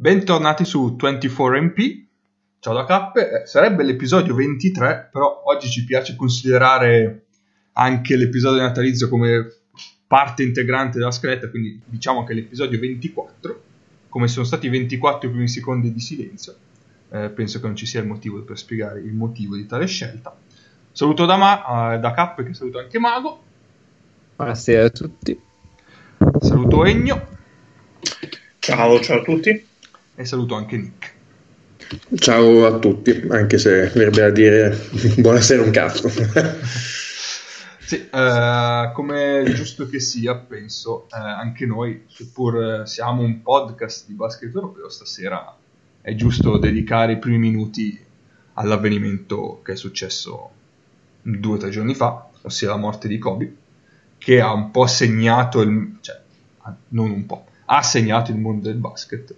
Bentornati su 24MP. Ciao da Cappe, eh, sarebbe l'episodio 23, però oggi ci piace considerare anche l'episodio natalizio come parte integrante della scaletta, quindi diciamo che è l'episodio 24, come sono stati 24 i primi secondi di silenzio. Eh, penso che non ci sia il motivo per spiegare il motivo di tale scelta. Saluto da, Ma, eh, da Cappe, che saluto anche Mago. Buonasera a tutti. Saluto Egno. Ciao, ciao a tutti. E saluto anche Nick. Ciao a tutti, anche se verrebbe a dire buonasera un cazzo. sì, eh, come giusto che sia, penso, eh, anche noi, seppur siamo un podcast di basket europeo, stasera è giusto dedicare i primi minuti all'avvenimento che è successo due o tre giorni fa, ossia la morte di Kobe, che ha un po' segnato, il, cioè non un po', ha segnato il mondo del basket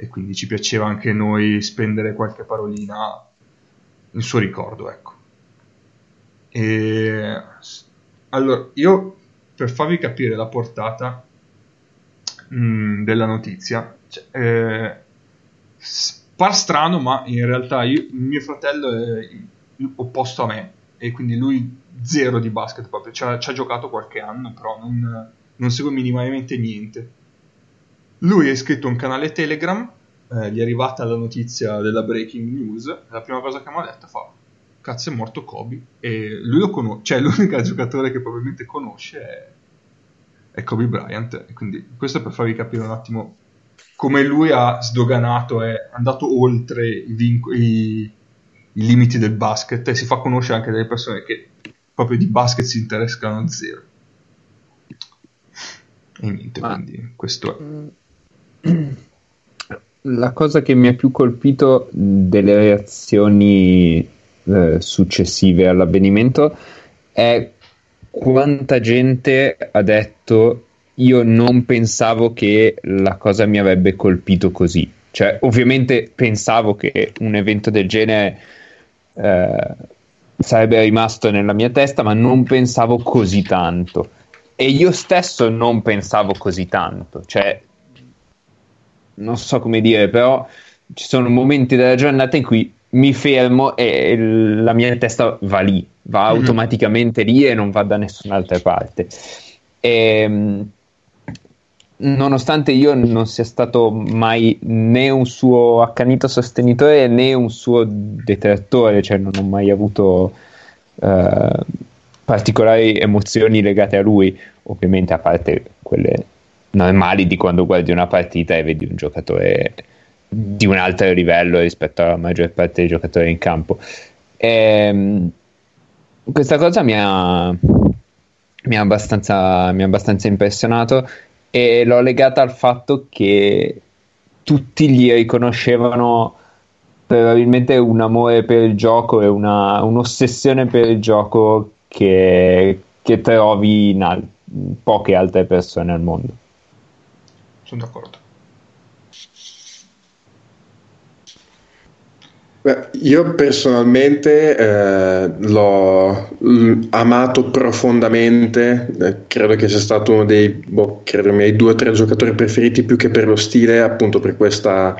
e quindi ci piaceva anche noi spendere qualche parolina in suo ricordo, ecco. E allora, io per farvi capire la portata mh, mm, della notizia, cioè, eh, par strano, ma in realtà io, mio fratello è opposto a me e quindi lui zero di basket proprio, ci ha, giocato qualche anno, però non, non segue minimamente niente. Lui ha iscritto un canale Telegram, eh, gli è arrivata la notizia della breaking news, la prima cosa che mi ha detto fa, cazzo è morto Kobe, e lui lo conosce, cioè l'unico giocatore che probabilmente conosce è, è Kobe Bryant, quindi questo per farvi capire un attimo come lui ha sdoganato, è andato oltre i, vinc- i, i limiti del basket e si fa conoscere anche delle persone che proprio di basket si interessano zero. E niente, ah. quindi questo è. La cosa che mi ha più colpito delle reazioni eh, successive all'avvenimento è quanta gente ha detto io non pensavo che la cosa mi avrebbe colpito così. Cioè, ovviamente pensavo che un evento del genere eh, sarebbe rimasto nella mia testa, ma non pensavo così tanto. E io stesso non pensavo così tanto. Cioè, non so come dire, però ci sono momenti della giornata in cui mi fermo e la mia testa va lì, va mm-hmm. automaticamente lì e non va da nessun'altra parte. E, ehm, nonostante io non sia stato mai né un suo accanito sostenitore né un suo detrattore, cioè non ho mai avuto uh, particolari emozioni legate a lui, ovviamente a parte quelle normali di quando guardi una partita e vedi un giocatore di un altro livello rispetto alla maggior parte dei giocatori in campo. E, ehm, questa cosa mi ha, mi ha, abbastanza, mi ha abbastanza impressionato e l'ho legata al fatto che tutti gli riconoscevano probabilmente un amore per il gioco e una, un'ossessione per il gioco che, che trovi in, al- poche altre persone al mondo. Sono d'accordo. Beh, io personalmente eh, l'ho l- amato profondamente, eh, credo che sia stato uno dei, boh, credo, miei due o tre giocatori preferiti più che per lo stile, appunto per questa,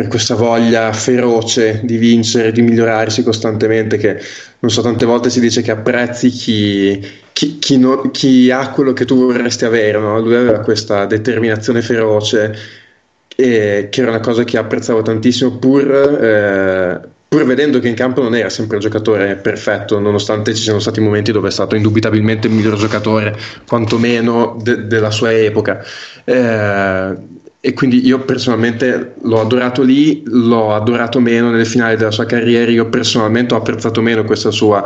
per questa voglia feroce di vincere, di migliorarsi costantemente, che non so, tante volte si dice che apprezzi chi, chi, chi, no, chi ha quello che tu vorresti avere, no? lui aveva questa determinazione feroce e che era una cosa che apprezzavo tantissimo pur, eh, pur, vedendo che in campo non era sempre il giocatore perfetto nonostante ci siano stati momenti dove è stato indubitabilmente il miglior giocatore quantomeno de- della sua epoca eh, e quindi io personalmente l'ho adorato lì l'ho adorato meno nel finale della sua carriera io personalmente ho apprezzato meno questa sua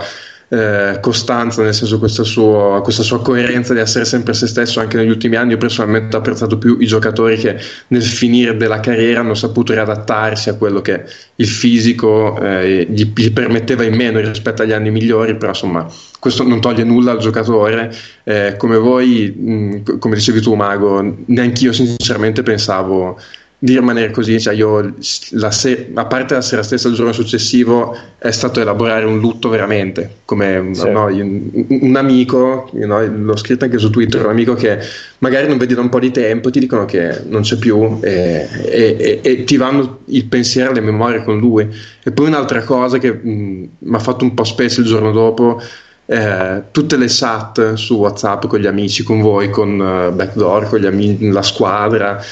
eh, costanza, nel senso questa, suo, questa sua coerenza di essere sempre se stesso anche negli ultimi anni. Io personalmente ho apprezzato più i giocatori che nel finire della carriera hanno saputo riadattarsi a quello che il fisico eh, gli, gli, permetteva in meno rispetto agli anni migliori, però insomma questo non toglie nulla al giocatore. Eh, come voi, mh, come dicevi tu Mago, neanche io sinceramente pensavo di rimanere così, cioè io se- a parte la sera stessa il giorno successivo è stato elaborare un lutto veramente, come sì. no, un, un, amico, no, l'ho scritto anche su Twitter, un amico che magari non vedi da un po' di tempo, ti dicono che non c'è più e, e, e, e ti vanno il pensiero alle memorie con lui. E poi un'altra cosa che mi ha fatto un po' spesso il giorno dopo, eh, tutte le SAT su WhatsApp con gli amici, con voi, con uh, Backdoor, con gli amici, la squadra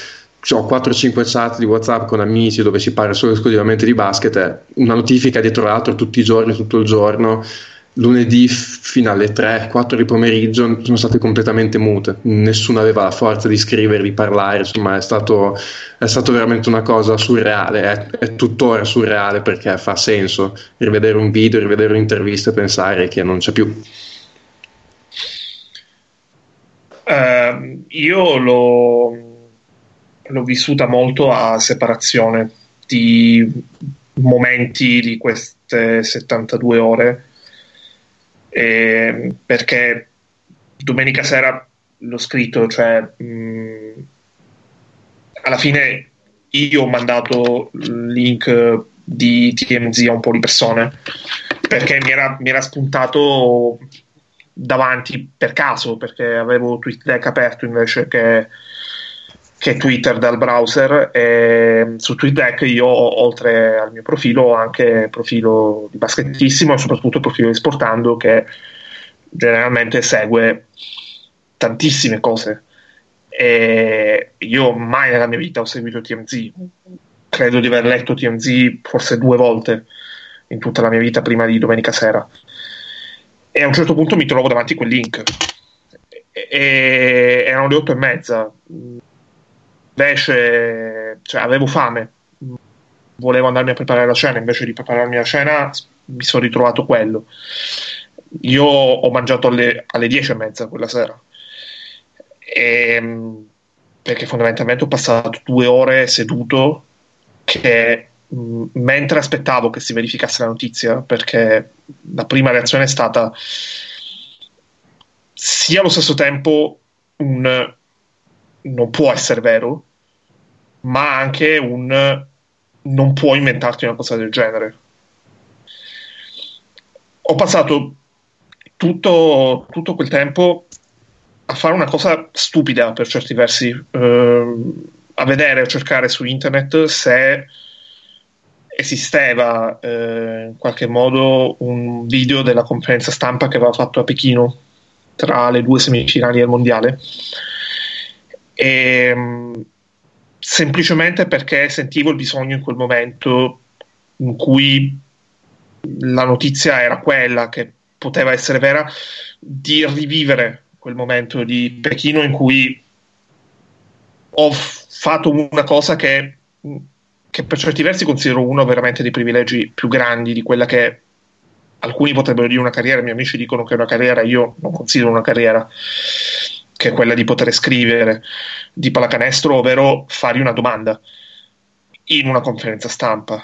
ho 4-5 chat di WhatsApp con amici dove si parla solo esclusivamente di basket, una notifica dietro l'altro tutti i giorni, tutto il giorno. Lunedì fino alle 3-4 di pomeriggio sono state completamente mute, nessuno aveva la forza di scrivere, di parlare, insomma è stato, è stato veramente una cosa surreale, è, è, tuttora surreale perché fa senso rivedere un video, rivedere un'intervista e pensare che non c'è più. Uh, io lo l'ho vissuta molto a separazione di momenti di queste 72 ore eh, perché domenica sera l'ho scritto cioè mh, alla fine io ho mandato il link di TMZ a un po' di persone perché mi era, mi era spuntato davanti per caso perché avevo TweetDeck aperto invece che che Twitter dal browser e su TweetDeck io oltre al mio profilo ho anche profilo di baschettissimo e soprattutto profilo di sportando che generalmente segue tantissime cose. E io mai nella mia vita ho seguito TMZ credo di aver letto TMZ forse due volte in tutta la mia vita prima di domenica sera. E a un certo punto mi trovo davanti a quel link. E erano le otto e mezza Invece, cioè, avevo fame, volevo andarmi a preparare la cena, invece di prepararmi la cena mi sono ritrovato quello. Io ho mangiato alle, alle 10 e mezza quella sera. E, ehm, perché fondamentalmente ho passato due ore seduto che mh, mentre aspettavo che si verificasse la notizia, perché la prima reazione è stata sia allo stesso tempo un non può essere vero, ma anche un non puoi inventarti una cosa del genere. Ho passato tutto, tutto quel tempo a fare una cosa stupida per certi versi, eh, a vedere, a cercare su internet se esisteva eh, in qualche modo un video della conferenza stampa che aveva fatto a Pechino tra le due semifinali del mondiale e, ehm, semplicemente perché sentivo il bisogno in quel momento in cui la notizia era quella che poteva essere vera di rivivere quel momento di Pechino in cui ho fatto una cosa che, che per certi versi considero uno veramente dei privilegi più grandi di quella che alcuni potrebbero dire una carriera, i miei amici dicono che è una carriera, io non considero una carriera che è quella di poter scrivere di pallacanestro, ovvero fare una domanda in una conferenza stampa.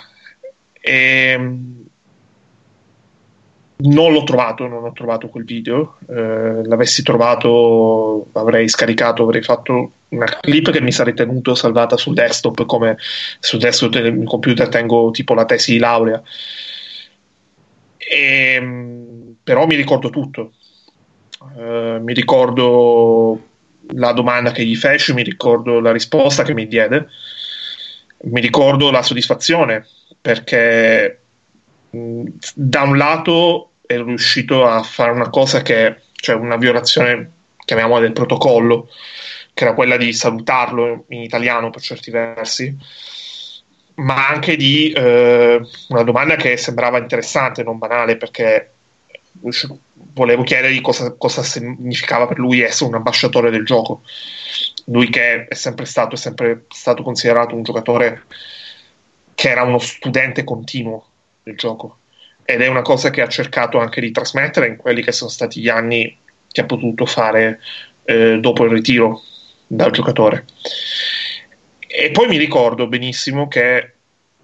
E, ehm, non l'ho trovato, non ho trovato quel video. Eh, l'avessi trovato, avrei scaricato, avrei fatto una clip che mi sarei tenuto salvata sul desktop, come sul desktop del computer tengo tipo la tesi di laurea. E, ehm, però mi ricordo tutto. Eh, mi ricordo la domanda che gli fece, mi ricordo la risposta che mi diede, mi ricordo la soddisfazione perché mh, da un lato è riuscito a fare una cosa che, cioè una violazione, chiamiamola del protocollo, che era quella di salutarlo in italiano per certi versi, ma anche di eh, una domanda che sembrava interessante, non banale, perché volevo chiedergli cosa, cosa, significava per lui essere un ambasciatore del gioco. Lui che è sempre stato, è sempre stato considerato un giocatore che era uno studente continuo del gioco ed è una cosa che ha cercato anche di trasmettere in quelli che sono stati gli anni che ha potuto fare eh, dopo il ritiro dal giocatore. E poi mi ricordo benissimo che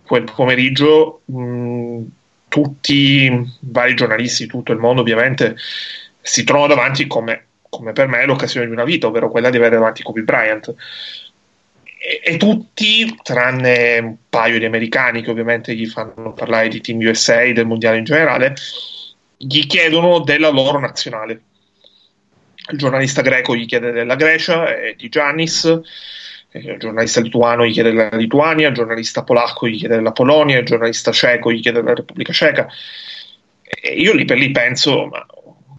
quel pomeriggio mh, tutti i vari giornalisti di tutto il mondo ovviamente si trovano davanti come, come per me l'occasione di una vita, ovvero quella di avere davanti Kobe Bryant. e, e, tutti, tranne un paio di americani che ovviamente gli fanno parlare di Team USA, del mondiale in generale, gli chiedono della loro nazionale. Il giornalista greco gli chiede della Grecia, e di Giannis, il giornalista lituano gli chiede della Lituania, il giornalista polacco gli chiede della Polonia, il giornalista ceco gli chiede della Repubblica Ceca. E io lì per lì penso, ma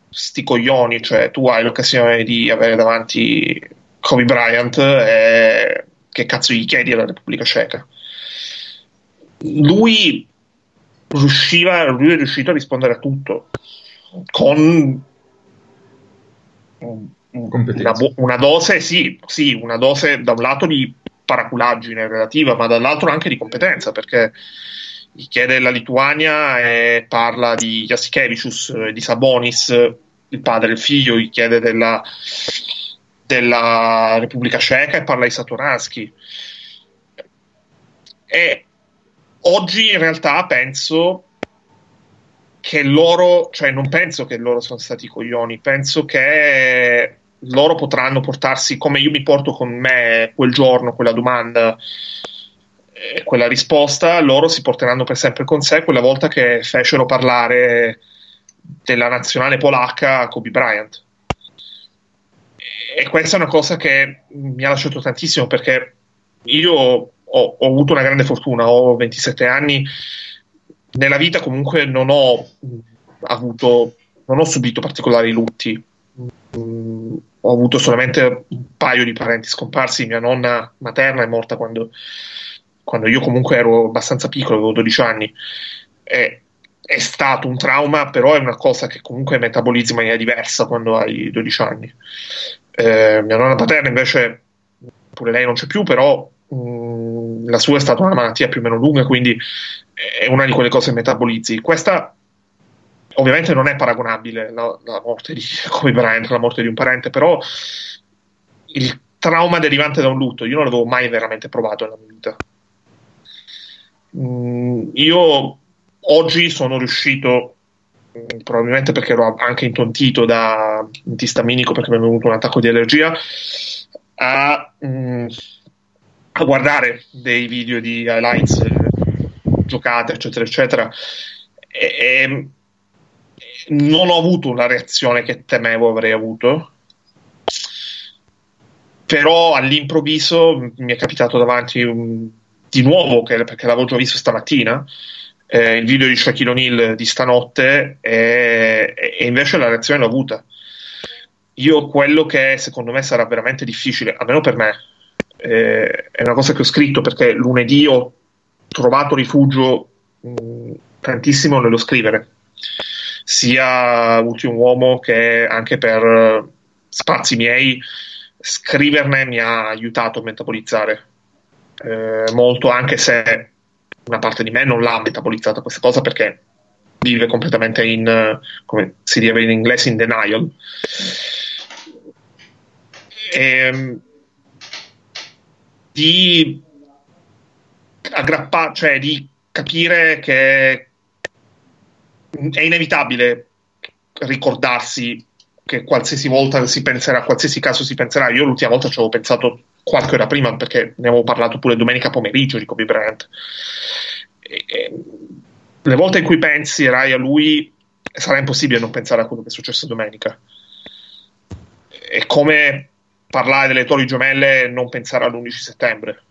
sti coglioni, cioè tu hai l'occasione di avere davanti Kobe Bryant e che cazzo gli chiedi alla Repubblica Ceca? Lui riusciva, lui è riuscito a rispondere a tutto con una, una, dose, sì, sì, una dose da un lato di paraculaggine relativa, ma dall'altro anche di competenza, perché gli chiede la Lituania e parla di Jasikevicius, di Sabonis, il padre e il figlio, gli chiede della, della Repubblica Ceca e parla di Satoransky. E oggi in realtà penso che loro, cioè non penso che loro sono stati coglioni, penso che loro potranno portarsi come io mi porto con me quel giorno, quella domanda, eh, quella risposta, loro si porteranno per sempre con sé quella volta che fecero parlare della nazionale polacca Kobe Bryant. E questa è una cosa che mi ha lasciato tantissimo perché io ho, ho avuto una grande fortuna, ho 27 anni nella vita comunque non ho avuto, non ho subito particolari lutti. Mm, ho avuto solamente un paio di parenti scomparsi. Mia nonna materna è morta quando, quando io comunque ero abbastanza piccolo, avevo 12 anni. E, è stato un trauma, però è una cosa che comunque metabolizzi in maniera diversa quando hai 12 anni. Eh, mia nonna paterna invece, pure lei non c'è più, però mh, mm, la sua è stata una malattia più o meno lunga, quindi è una di quelle cose che metabolizzi. Questa ovviamente non è paragonabile la, la morte di Kobe Bryant, la morte di un parente, però il trauma derivante da un lutto io non l'avevo mai veramente provato nella mia vita. Mm, io oggi sono riuscito, mm, probabilmente perché ero anche intontito da antistaminico perché mi è venuto un attacco di allergia, a, mm, a guardare dei video di highlights giocate, eccetera, eccetera. E, e non ho avuto la reazione che temevo avrei avuto. Però all'improvviso mi è capitato davanti un, di nuovo, che, perché l'avevo già visto stamattina, eh, il video di Shaquille O'Neal di stanotte e, e, invece la reazione l'ho avuta. Io quello che secondo me sarà veramente difficile, almeno per me, eh, è una cosa che ho scritto perché lunedì ho trovato rifugio mh, tantissimo nello scrivere, sia Ultimo Uomo che anche per spazi miei, scriverne mi ha aiutato a metabolizzare eh, molto, anche se una parte di me non l'ha metabolizzata questa cosa perché vive completamente in, come si dice in inglese, in denial. E, ehm, di aggrappare, cioè di capire che è inevitabile ricordarsi che qualsiasi volta si penserà, qualsiasi caso si penserà. Io l'ultima volta ci avevo pensato qualche ora prima perché ne avevo parlato pure domenica pomeriggio di Kobe Bryant. E, e, le volte in cui penserai a lui sarà impossibile non pensare a quello che è successo domenica. È come parlare delle torri gemelle e non pensare all'11 settembre,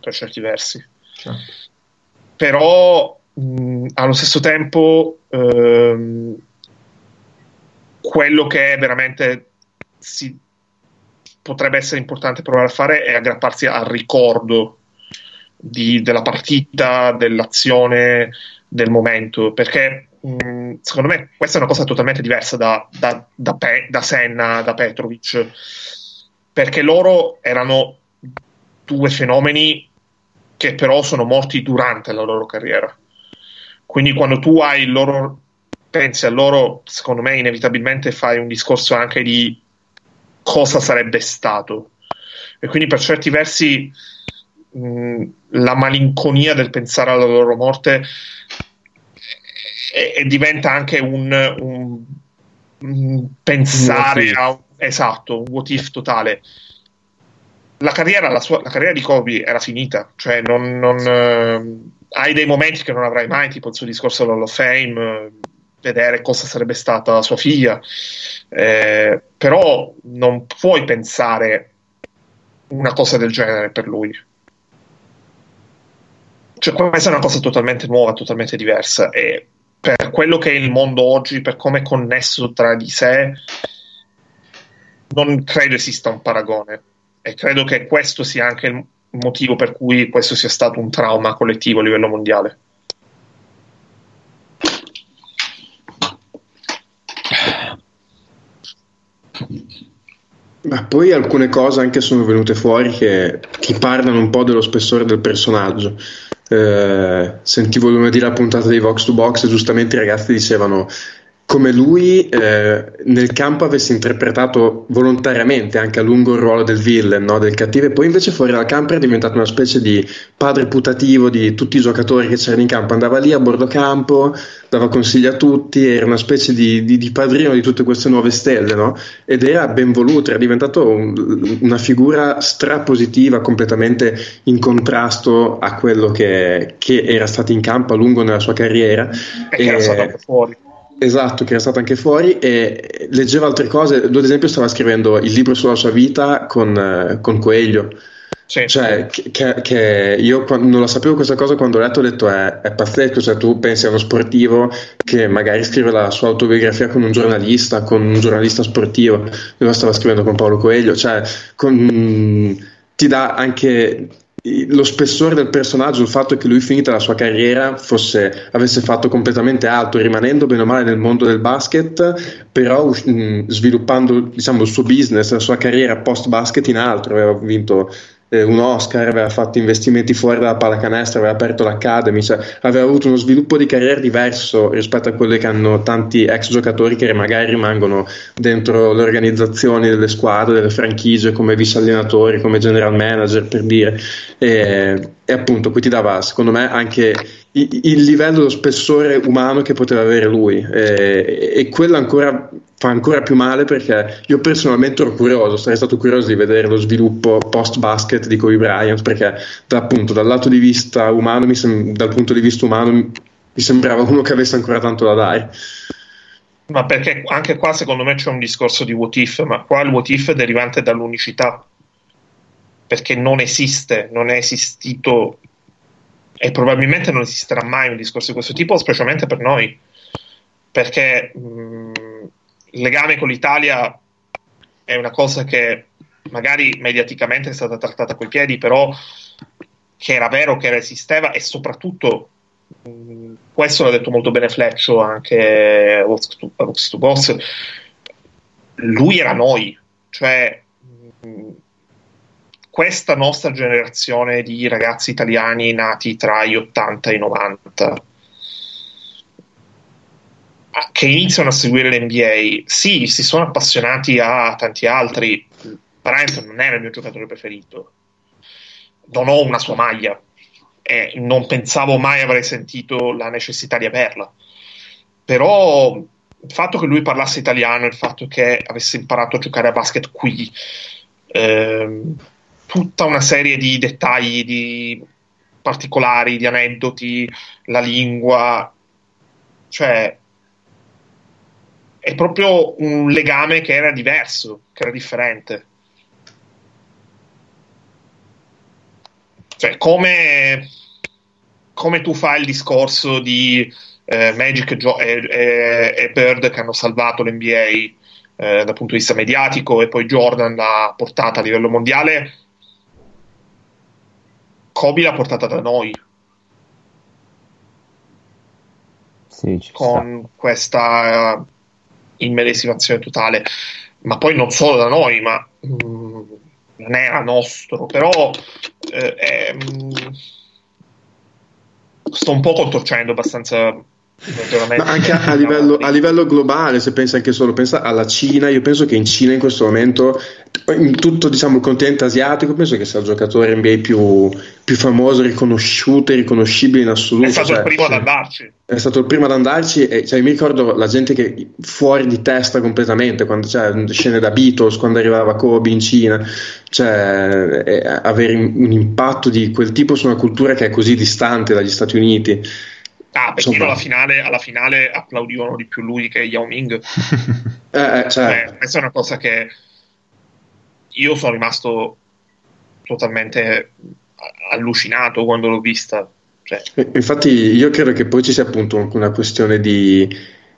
per certi versi. Certo. Però mh, allo stesso tempo ehm, quello che veramente si, potrebbe essere importante provare a fare è aggrapparsi al ricordo di, della partita, dell'azione, del momento, perché mh, secondo me questa è una cosa totalmente diversa da, da, da, Pe- da Senna, da Petrovic, perché loro erano due fenomeni che però sono morti durante la loro carriera. Quindi quando tu hai il loro, pensi a loro, secondo me inevitabilmente fai un discorso anche di cosa sarebbe stato. E quindi per certi versi mh, la malinconia del pensare alla loro morte e, e diventa anche un, un, un pensare a esatto, un what if totale la carriera, la, sua, la carriera di Kobe era finita, cioè non, non, eh, hai dei momenti che non avrai mai, tipo il suo discorso all'Hall of Fame, eh, vedere cosa sarebbe stata sua figlia, eh, però non puoi pensare una cosa del genere per lui. Cioè, questa è una cosa totalmente nuova, totalmente diversa e per quello che è il mondo oggi, per come è connesso tra di sé, non credo esista un paragone e credo che questo sia anche il motivo per cui questo sia stato un trauma collettivo a livello mondiale. Ma poi alcune cose anche sono venute fuori che ti parlano un po' dello spessore del personaggio. Eh, sentivo lunedì la puntata di Vox to Box e giustamente i ragazzi dicevano come lui eh, nel campo avesse interpretato volontariamente anche a lungo il ruolo del villain, no? del cattivo, e poi invece fuori dal campo era diventato una specie di padre putativo di tutti i giocatori che c'erano in campo. Andava lì a bordo campo, dava consigli a tutti, era una specie di, di, di padrino di tutte queste nuove stelle, no? ed era ben voluto, era diventato un, una figura strapositiva, completamente in contrasto a quello che, che, era stato in campo a lungo nella sua carriera. E, e era stato fuori Esatto, che era stato anche fuori e leggeva altre cose. Lui, ad esempio, stava scrivendo il libro sulla sua vita con, eh, con Coelho. Sì. Cioè, che, che io non la sapevo questa cosa quando ho letto, ho detto è, è pazzesco. Cioè, tu pensi a uno sportivo che magari scrive la sua autobiografia con un giornalista, con un giornalista sportivo. Lui la stava scrivendo con Paolo Coelho. Cioè, con, ti dà anche lo spessore del personaggio, il fatto che lui finita la sua carriera fosse, avesse fatto completamente altro, rimanendo bene o male nel mondo del basket, però mh, sviluppando diciamo, il suo business, la sua carriera post basket in altro, aveva vinto eh, un Oscar, aveva fatto investimenti fuori dalla pallacanestro, aveva aperto l'Academy, cioè aveva avuto uno sviluppo di carriera diverso rispetto a quello che hanno tanti ex giocatori che magari rimangono dentro le organizzazioni delle squadre, delle franchigie come vice allenatori, come general manager per dire. E, e appunto qui ti dava secondo me anche il livello, lo spessore umano che poteva avere lui e, e quello ancora fa ancora più male perché io personalmente ero curioso, sarei stato curioso di vedere lo sviluppo post basket di Kobe Bryant perché da, appunto dal lato di vista umano, sem- dal punto di vista umano mi sembrava uno che avesse ancora tanto da dare. Ma perché anche qua secondo me c'è un discorso di what if, ma qua il what if è derivante dall'unicità, perché non esiste, non è esistito e probabilmente non esisterà mai un discorso di questo tipo, specialmente per noi, perché mh, il legame con l'Italia è una cosa che magari mediaticamente è stata trattata coi piedi, però che era vero che esisteva e soprattutto mh, questo l'ha detto molto bene Fleccio anche a Vox to, Boss lui era noi cioè questa nostra generazione di ragazzi italiani nati tra gli 80 e i 90 che iniziano a seguire l'NBA, sì, si sono appassionati a tanti altri. Bryant non era il mio giocatore preferito, non ho una sua maglia e non pensavo mai avrei sentito la necessità di averla. Però il fatto che lui parlasse italiano, il fatto che avesse imparato a giocare a basket qui, ehm, tutta una serie di dettagli, di particolari, di aneddoti, la lingua, cioè è proprio un legame che era diverso, che era differente. Cioè, come, come tu fai il discorso di eh, Magic e, e, e, Bird che hanno salvato l'NBA eh, dal punto di vista mediatico e poi Jordan l'ha portata a livello mondiale, Kobe l'ha portata da noi. Sì, con sta. questa immedesimazione totale, ma poi non solo da noi, ma mh, mm, non era nostro, però eh, eh, sto un po' contorcendo abbastanza Ma anche a, a, livello, a, livello, globale, se pensi anche solo pensa alla Cina, io penso che in Cina in questo momento, in tutto diciamo, il continente asiatico, penso che sia il giocatore NBA più, più famoso, riconosciuto e riconoscibile in assoluto. È stato cioè, il primo ad andarci. È stato il primo ad andarci e cioè, mi ricordo la gente che fuori di testa completamente, quando cioè, scene da Beatles, quando arrivava Kobe in Cina, cioè, eh, avere un impatto di quel tipo su una cultura che è così distante dagli Stati Uniti Ah, Pechino alla finale, alla finale applaudivano di più lui che Yao Ming. eh, eh, cioè. eh, questa è una cosa che io sono rimasto totalmente allucinato quando l'ho vista. Cioè. Infatti, io credo che poi ci sia appunto una questione di,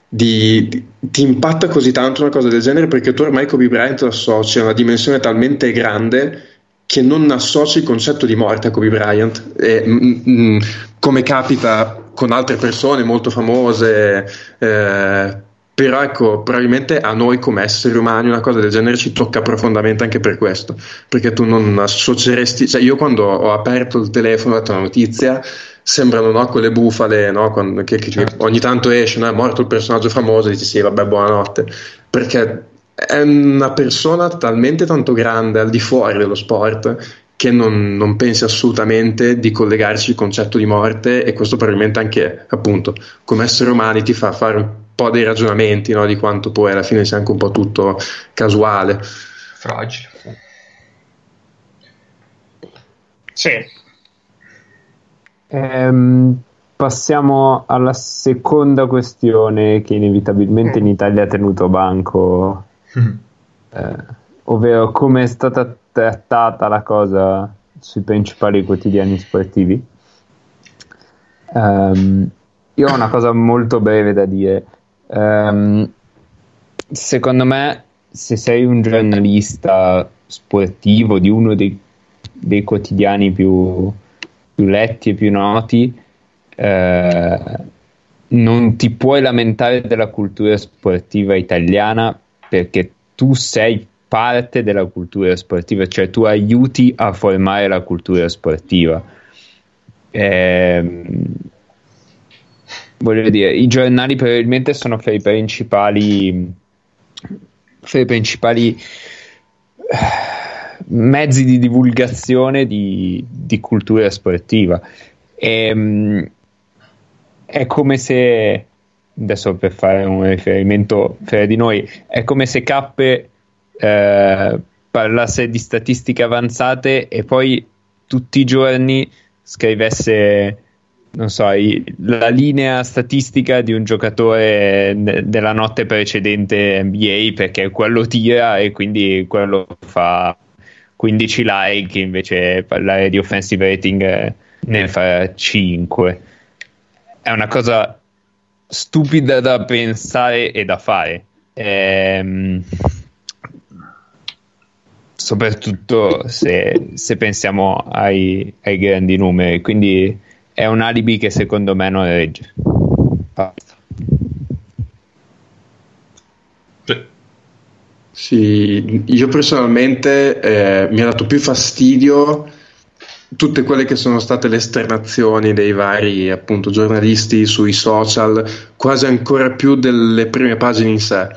di, di, ti impatta così tanto una cosa del genere perché tu ormai Kobe Bryant lo associ a una dimensione talmente grande che non associ il concetto di morte a Kobe Bryant. E, mm, mm, come capita con altre persone molto famose, eh, però ecco, probabilmente a noi come esseri umani una cosa del genere ci tocca profondamente anche per questo, perché tu non associeresti, cioè io quando ho aperto il telefono e ho dato la notizia, sembrano no, quelle bufale no, quando, che, che certo. ogni tanto esce, no, è morto il personaggio famoso, dici sì, vabbè, buonanotte, perché è una persona talmente tanto grande al di fuori dello sport che non, non, pensi assolutamente di collegarci il concetto di morte e questo probabilmente anche appunto come essere umani ti fa fare un po' dei ragionamenti no, di quanto poi alla fine sia anche un po' tutto casuale. Fragile. Sì. Ehm, passiamo alla seconda questione che inevitabilmente in Italia ha tenuto banco eh, ovvero come è stata trattata la cosa sui principali quotidiani sportivi. Um, io ho una cosa molto breve da dire. Um, secondo me, se sei un giornalista sportivo di uno dei, dei quotidiani più, più, letti e più noti, eh, non ti puoi lamentare della cultura sportiva italiana perché tu sei parte della cultura sportiva, cioè tu aiuti a formare la cultura sportiva. Eh, voglio dire, i giornali probabilmente sono fra i principali, fra i principali eh, mezzi di divulgazione di, di cultura sportiva. E, ehm, è come se, adesso per fare un riferimento fra di noi, è come se Cappe eh, parlasse di statistiche avanzate e poi tutti i giorni scrivesse non so, la linea statistica di un giocatore della notte precedente NBA perché quello tira e quindi quello fa 15 like invece parlare di offensive rating ne fa 5 è una cosa stupida da pensare e da fare. Ehm soprattutto se, se pensiamo ai, ai, grandi numeri. Quindi è un alibi che secondo me non regge. Basta. Sì, io personalmente eh, mi ha dato più fastidio tutte quelle che sono state le esternazioni dei vari appunto giornalisti sui social, quasi ancora più delle prime pagine in sé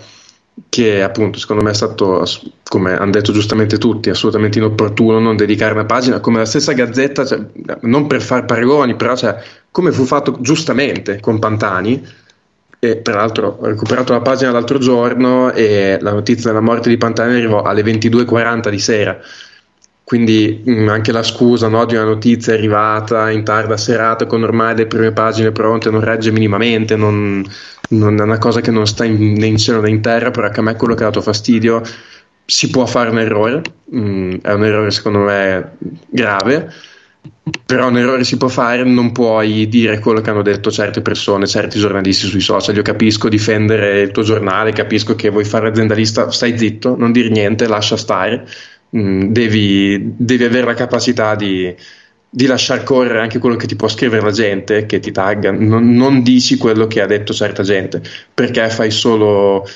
che appunto secondo me è stato, come hanno detto giustamente tutti, assolutamente inopportuno non dedicare una pagina, come la stessa Gazzetta, cioè, non per fare paragoni, però cioè, come fu fatto giustamente con Pantani, e tra l'altro ho recuperato la pagina l'altro giorno e la notizia della morte di Pantani arrivò alle 22.40 di sera, quindi mh, anche la scusa no, di una notizia arrivata in tarda serata con ormai le prime pagine pronte non regge minimamente, non, non è una cosa che non sta in, né in cielo né in terra, però anche a me quello che ha dato fastidio si può fare un errore, mm, è un errore secondo me grave, però un errore si può fare, non puoi dire quello che hanno detto certe persone, certi giornalisti sui social. Io capisco difendere il tuo giornale, capisco che vuoi fare aziendalista, stai zitto, non dire niente, lascia stare Mm, devi, devi, avere la capacità di, di lasciar correre anche quello che ti può scrivere la gente, che ti tagga, non, non dici quello che ha detto certa gente, perché fai solo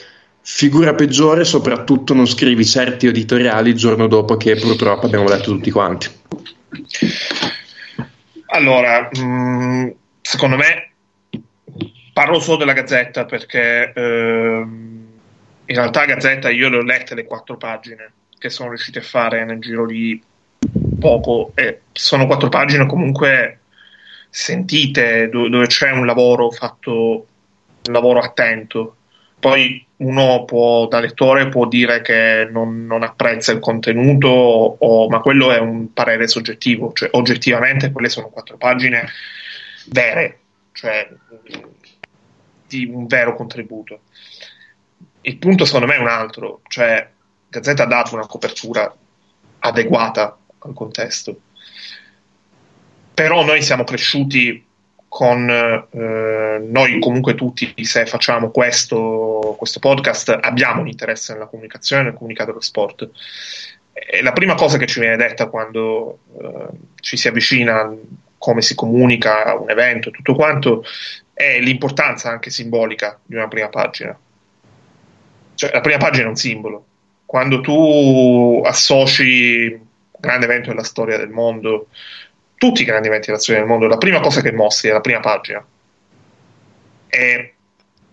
figura peggiore, soprattutto non scrivi certi editoriali il giorno dopo che purtroppo abbiamo letto tutti quanti. Allora, mm, secondo me parlo solo della Gazzetta perché ehm, in realtà Gazzetta io le ho lette le quattro pagine che sono riusciti a fare nel giro di poco e sono quattro pagine comunque sentite dove c'è un lavoro fatto un lavoro attento poi uno può, da lettore può dire che non, non apprezza il contenuto, o, ma quello è un parere soggettivo, cioè oggettivamente quelle sono quattro pagine vere, cioè di un vero contributo. Il punto secondo me è un altro, cioè Gazzetta ha dato una copertura adeguata al contesto, però noi siamo cresciuti con eh, noi comunque tutti se facciamo questo, questo, podcast abbiamo un interesse nella comunicazione nel comunicato dello sport. E la prima cosa che ci viene detta quando eh, ci si avvicina come si comunica un evento e tutto quanto è l'importanza anche simbolica di una prima pagina. Cioè la prima pagina è un simbolo. Quando tu associ grande evento della storia del mondo. Tutti i grandi eventi dell'azione del mondo, la prima cosa che mostri è la prima pagina. E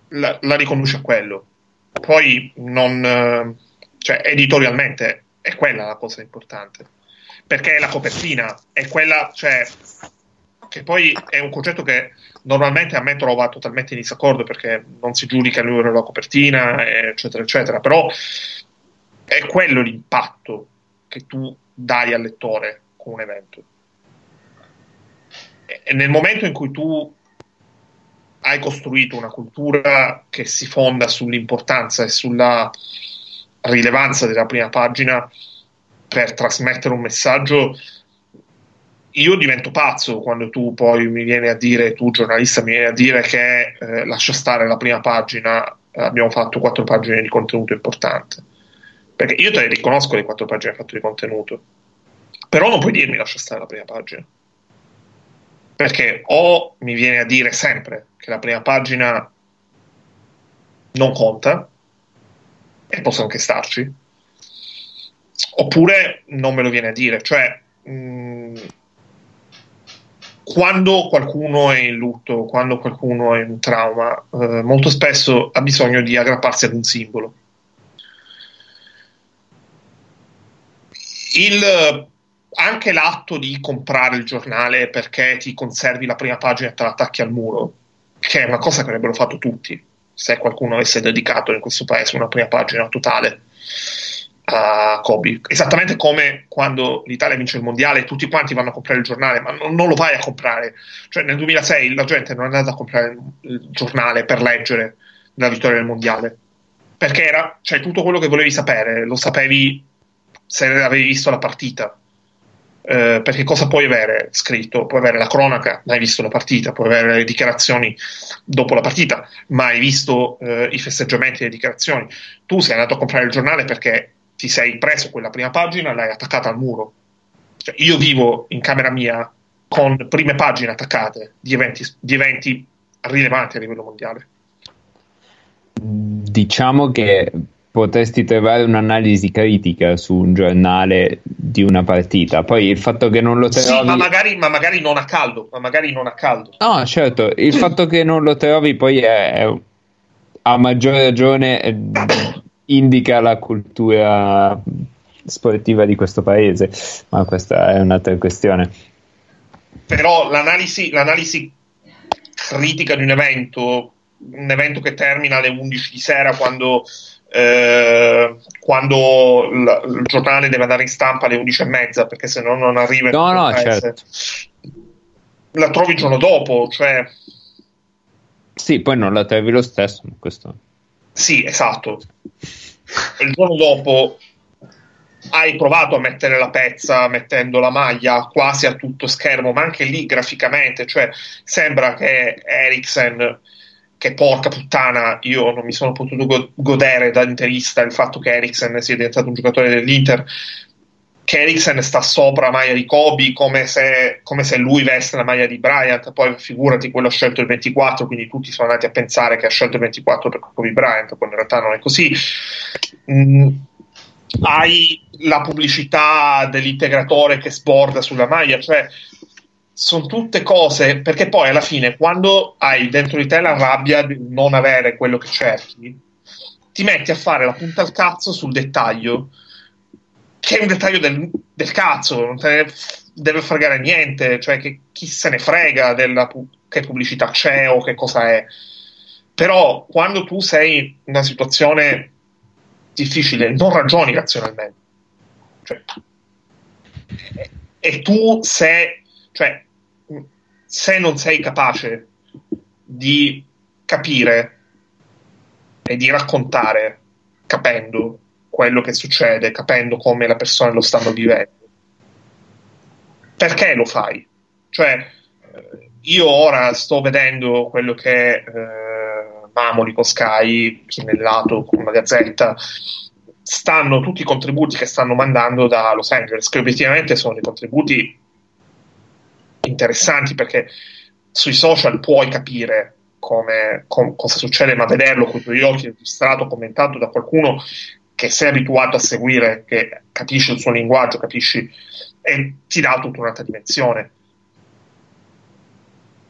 la, la riconduce a quello. Poi non, cioè, editorialmente è quella la cosa importante. Perché è la copertina, è quella, cioè, che poi è un concetto che normalmente a me trova totalmente in disaccordo perché non si giudica numero della copertina, eccetera, eccetera, però è quello l'impatto che tu dai al lettore con un evento e nel momento in cui tu hai costruito una cultura che si fonda sull'importanza e sulla rilevanza della prima pagina per trasmettere un messaggio, io divento pazzo quando tu poi mi vieni a dire, tu giornalista mi vieni a dire che eh, lascia stare la prima pagina, abbiamo fatto quattro pagine di contenuto importante. Perché io te le riconosco le quattro pagine fatte di contenuto, però non puoi dirmi lascia stare la prima pagina. Perché o mi viene a dire sempre che la prima pagina non conta e posso anche starci oppure non me lo viene a dire. Cioè mh, mm, quando qualcuno è in lutto quando qualcuno è in trauma eh, molto spesso ha bisogno di aggrapparsi ad un simbolo il anche l'atto di comprare il giornale perché ti conservi la prima pagina e te la attacchi al muro, che è una cosa che avrebbero fatto tutti se qualcuno avesse dedicato in questo paese una prima pagina totale a Kobe. Esattamente come quando l'Italia vince il mondiale, tutti quanti vanno a comprare il giornale, ma non, non lo vai a comprare. Cioè, nel 2006 la gente non è andata a comprare il giornale per leggere la vittoria del mondiale perché era cioè, tutto quello che volevi sapere, lo sapevi se avevi visto la partita eh, perché cosa puoi avere scritto? Puoi avere la cronaca, ma hai visto la partita, puoi avere le dichiarazioni dopo la partita, ma hai visto eh, i festeggiamenti e le dichiarazioni. Tu sei andato a comprare il giornale perché ti sei preso quella prima pagina e l'hai attaccata al muro. Cioè, io vivo in camera mia con prime pagine attaccate di eventi, di eventi rilevanti a livello mondiale. Diciamo che potresti trovare un'analisi critica su un giornale di una partita. Poi il fatto che non lo trovi. Sì, ma magari, ma magari non a caldo. Ma magari non a caldo. No, certo. Il fatto che non lo trovi poi è, è a maggior ragione è, indica la cultura sportiva di questo paese. Ma questa è un'altra questione. Però l'analisi, l'analisi critica di un evento, un evento che termina alle 11 di sera quando eh, quando l- il giornale deve andare in stampa alle 11 e mezza perché se no non arriva no no certo. la trovi il giorno dopo cioè sì poi non la trovi lo stesso questo... sì esatto il giorno dopo hai provato a mettere la pezza mettendo la maglia quasi a tutto schermo ma anche lì graficamente cioè sembra che Eriksen che porca puttana, io non mi sono potuto go- godere da interista il fatto che Eriksen sia diventato un giocatore dell'Inter, che Eriksen sta sopra la maglia di Kobe come se, come se, lui veste la maglia di Bryant, poi figurati quello ha scelto il 24, quindi tutti sono andati a pensare che ha scelto il 24 per Kobe Bryant, quando in realtà non è così. Mm, hai la pubblicità dell'integratore che sborda sulla maglia, cioè sono tutte cose, perché poi alla fine quando hai dentro di te la rabbia di non avere quello che cerchi, ti metti a fare la punta al cazzo sul dettaglio, che è un dettaglio del, del cazzo, non te ne deve fregare niente, cioè che chi se ne frega della, che pubblicità c'è o che cosa è. Però quando tu sei in una situazione difficile, non ragioni razionalmente. Cioè, e, e tu se, cioè, se non sei capace di capire e di raccontare capendo quello che succede, capendo come le persone lo stanno vivendo, perché lo fai? Cioè, io ora sto vedendo quello che eh, Mamoli con Sky, Chinellato con la Gazzetta, stanno tutti i contributi che stanno mandando da Los Angeles, che obiettivamente sono dei contributi interessanti perché sui social puoi capire come, com, cosa succede, ma vederlo con i tuoi occhi, registrato, commentato da qualcuno che sei abituato a seguire, che capisce il suo linguaggio, capisci, e ti dà tutta un'altra dimensione.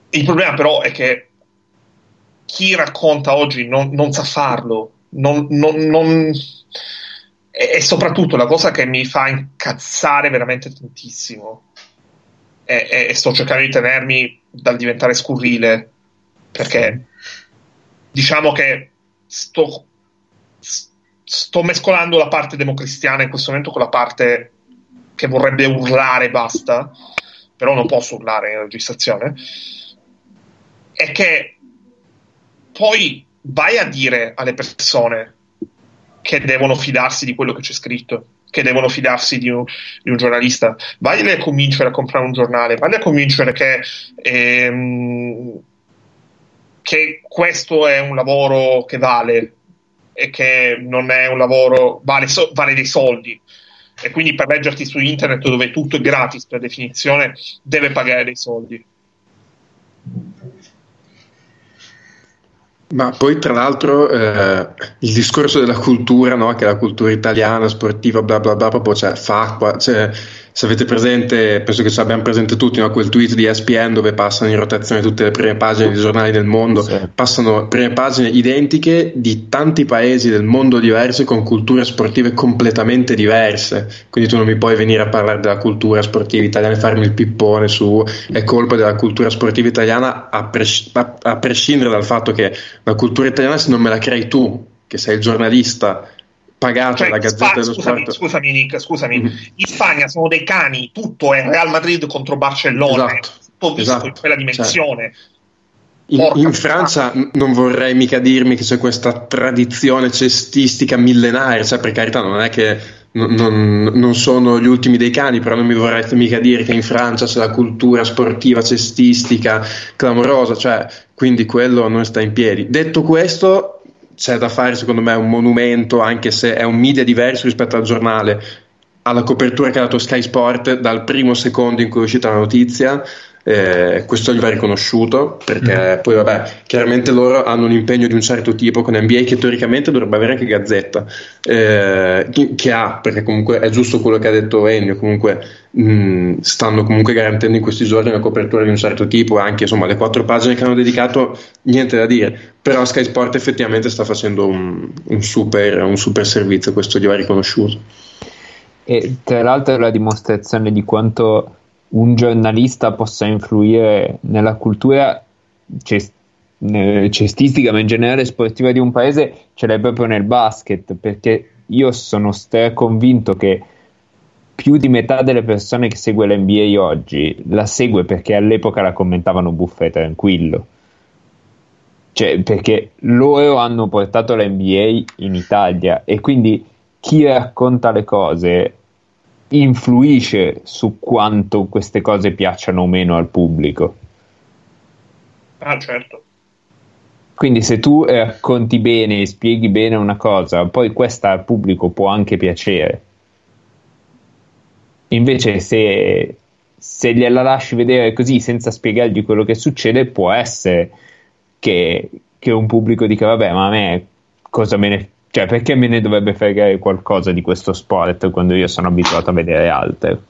Il problema però è che chi racconta oggi non, non sa farlo, non, non... E, e, soprattutto la cosa che mi fa incazzare veramente tantissimo, e, e sto cercando di tenermi dal diventare scurrile, perché diciamo che sto, sto mescolando la parte democristiana in questo momento con la parte che vorrebbe urlare basta, però non posso urlare in registrazione è che poi vai a dire alle persone che devono fidarsi di quello che c'è scritto, che devono fidarsi di un, di un giornalista, vai a convincere a comprare un giornale, vai a convincere che, ehm, che questo è un lavoro che vale e che non è un lavoro, vale, so, vale dei soldi e quindi per leggerti su internet dove tutto è gratis per definizione deve pagare dei soldi. Ma poi tra l'altro eh, il discorso della cultura, no? che la cultura italiana, sportiva, bla bla bla, proprio cioè, fa acqua, cioè, se avete presente, penso che ce l'abbiamo presente tutti, no? quel tweet di ESPN dove passano in rotazione tutte le prime pagine dei giornali del mondo, sì. passano prime pagine identiche di tanti paesi del mondo diversi con culture sportive completamente diverse, quindi tu non mi puoi venire a parlare della cultura sportiva italiana e farmi il pippone su è colpa della cultura sportiva italiana a, pres- a, a prescindere dal fatto che la cultura italiana se non me la crei tu, che sei il giornalista pagato cioè, la Gazzetta Sp- dello scusami, Sport. Scusami, Nick, scusami. Mm-hmm. In Spagna sono dei cani, tutto è Real Madrid contro Barcellona, esatto. tutto visto esatto. in quella dimensione. Cioè. In, in Francia non vorrei mica dirmi che c'è questa tradizione cestistica millenaria, cioè per carità non è che non, non, non, sono gli ultimi dei cani, però non mi vorrei mica dire che in Francia c'è la cultura sportiva cestistica clamorosa, cioè quindi quello non sta in piedi. Detto questo, c'è da fare secondo me un monumento, anche se è un media diverso rispetto al giornale, alla copertura che ha dato Sky Sport dal primo secondo in cui è uscita la notizia. Eh, questo gli va riconosciuto perché mm. poi vabbè chiaramente loro hanno un impegno di un certo tipo con NBA che teoricamente dovrebbe avere anche Gazzetta eh, che ha perché comunque è giusto quello che ha detto Ennio comunque mh, stanno comunque garantendo in questi giorni una copertura di un certo tipo anche insomma le quattro pagine che hanno dedicato niente da dire però Sky Sport effettivamente sta facendo un, un, super, un super servizio questo gli va riconosciuto e tra l'altro è la dimostrazione di quanto un giornalista possa influire nella cultura cest- cestistica, ma in generale sportiva di un paese, ce l'hai proprio nel basket, perché io sono stra convinto che più di metà delle persone che segue l'NBA oggi la segue perché all'epoca la commentavano buffa e tranquillo. Cioè, perché loro hanno portato l'NBA in Italia e quindi chi racconta le cose influisce su quanto queste cose piacciono o meno al pubblico. Ah, certo. Quindi se tu racconti bene e spieghi bene una cosa, poi questa al pubblico può anche piacere. Invece se, se gliela lasci vedere così senza spiegargli quello che succede, può essere che, che un pubblico dica vabbè ma a me cosa me ne cioè, perché me ne dovrebbe fregare qualcosa di questo sport quando io sono abituato a vedere altro?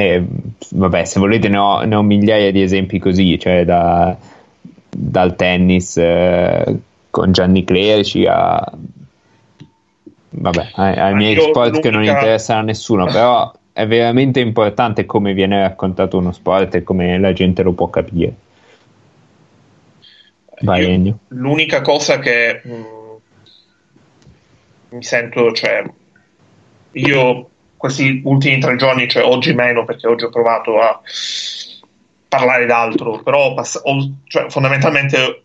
eh, vabbè, se volete ne ho, ne ho, migliaia di esempi così, cioè da, dal tennis eh, con Gianni Clerici a vabbè, ai, ai miei sport che non interessano a nessuno, però è veramente importante come viene raccontato uno sport e come la gente lo può capire. Vai, Io, l'unica cosa che mh, mm, mi sento, cioè, io questi ultimi tre giorni, cioè oggi meno perché oggi ho provato a parlare d'altro, però pass- ho, cioè, fondamentalmente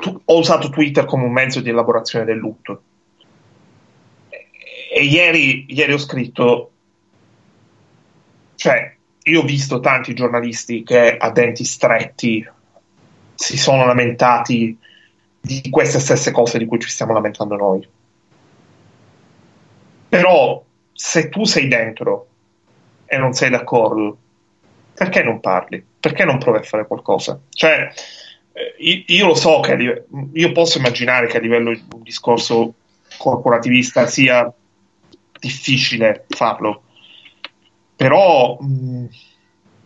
tu- ho usato Twitter come un mezzo di elaborazione del lutto. E, e ieri, ieri ho scritto, cioè, io ho visto tanti giornalisti che a denti stretti si sono lamentati di queste stesse cose di cui ci stiamo lamentando noi. Però se tu sei dentro e non sei d'accordo, perché non parli? Perché non provi a fare qualcosa? Cioè, eh, io, lo so che io posso immaginare che a livello di un discorso corporativista sia difficile farlo, però mh,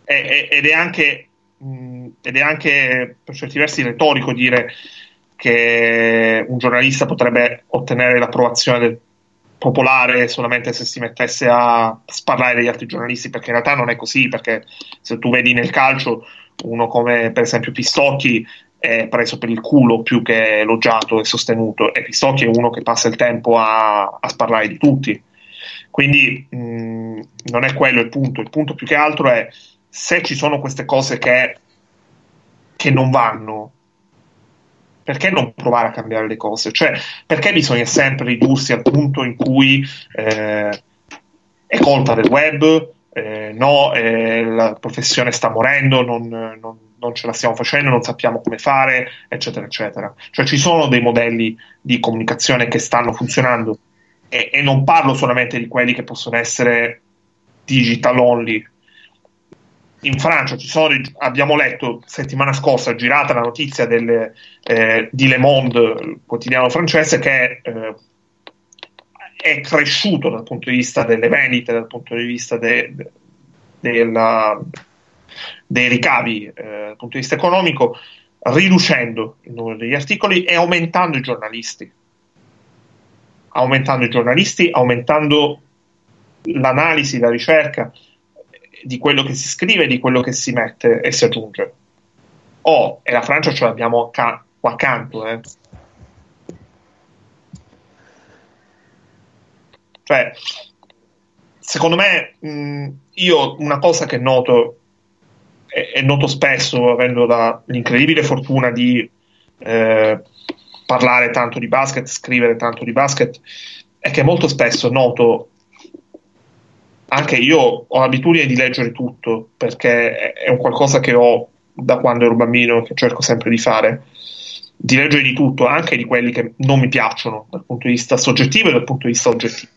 è, ed, è anche, mh, ed è anche per certi versi retorico dire che un giornalista potrebbe ottenere l'approvazione del popolare solamente se si mettesse a sparlare degli altri giornalisti, perché in realtà non è così, perché se tu vedi nel calcio uno come per esempio Pistocchi è preso per il culo più che elogiato e sostenuto, e Pistocchi è uno che passa il tempo a, a sparlare di tutti. Quindi mh, non è quello il punto, il punto più che altro è se ci sono queste cose che, che non vanno, perché non provare a cambiare le cose? Cioè, perché bisogna sempre ridursi al punto in cui eh, è colpa del web, eh, no, eh, la professione sta morendo, non, non, non, ce la stiamo facendo, non sappiamo come fare, eccetera, eccetera. Cioè, ci sono dei modelli di comunicazione che stanno funzionando e, e non parlo solamente di quelli che possono essere digital only, in Francia ci sono, abbiamo letto settimana scorsa, girata la notizia del, eh, di Le Monde, il quotidiano francese, che eh, è cresciuto dal punto di vista delle vendite, dal punto di vista de, de, della, dei ricavi, eh, dal punto di vista economico, riducendo il numero degli articoli e aumentando i giornalisti. Aumentando i giornalisti, aumentando l'analisi, la ricerca di quello che si scrive di quello che si mette e si aggiunge. Oh, e la Francia ce l'abbiamo ca- qua accanto, eh. Cioè, secondo me, mh, io una cosa che noto, e, e noto spesso, avendo la, l'incredibile fortuna di eh, parlare tanto di basket, scrivere tanto di basket, è che molto spesso noto anche io ho l'abitudine di leggere tutto perché è un qualcosa che ho da quando ero bambino che cerco sempre di fare di leggere di tutto, anche di quelli che non mi piacciono dal punto di vista soggettivo e dal punto di vista oggettivo.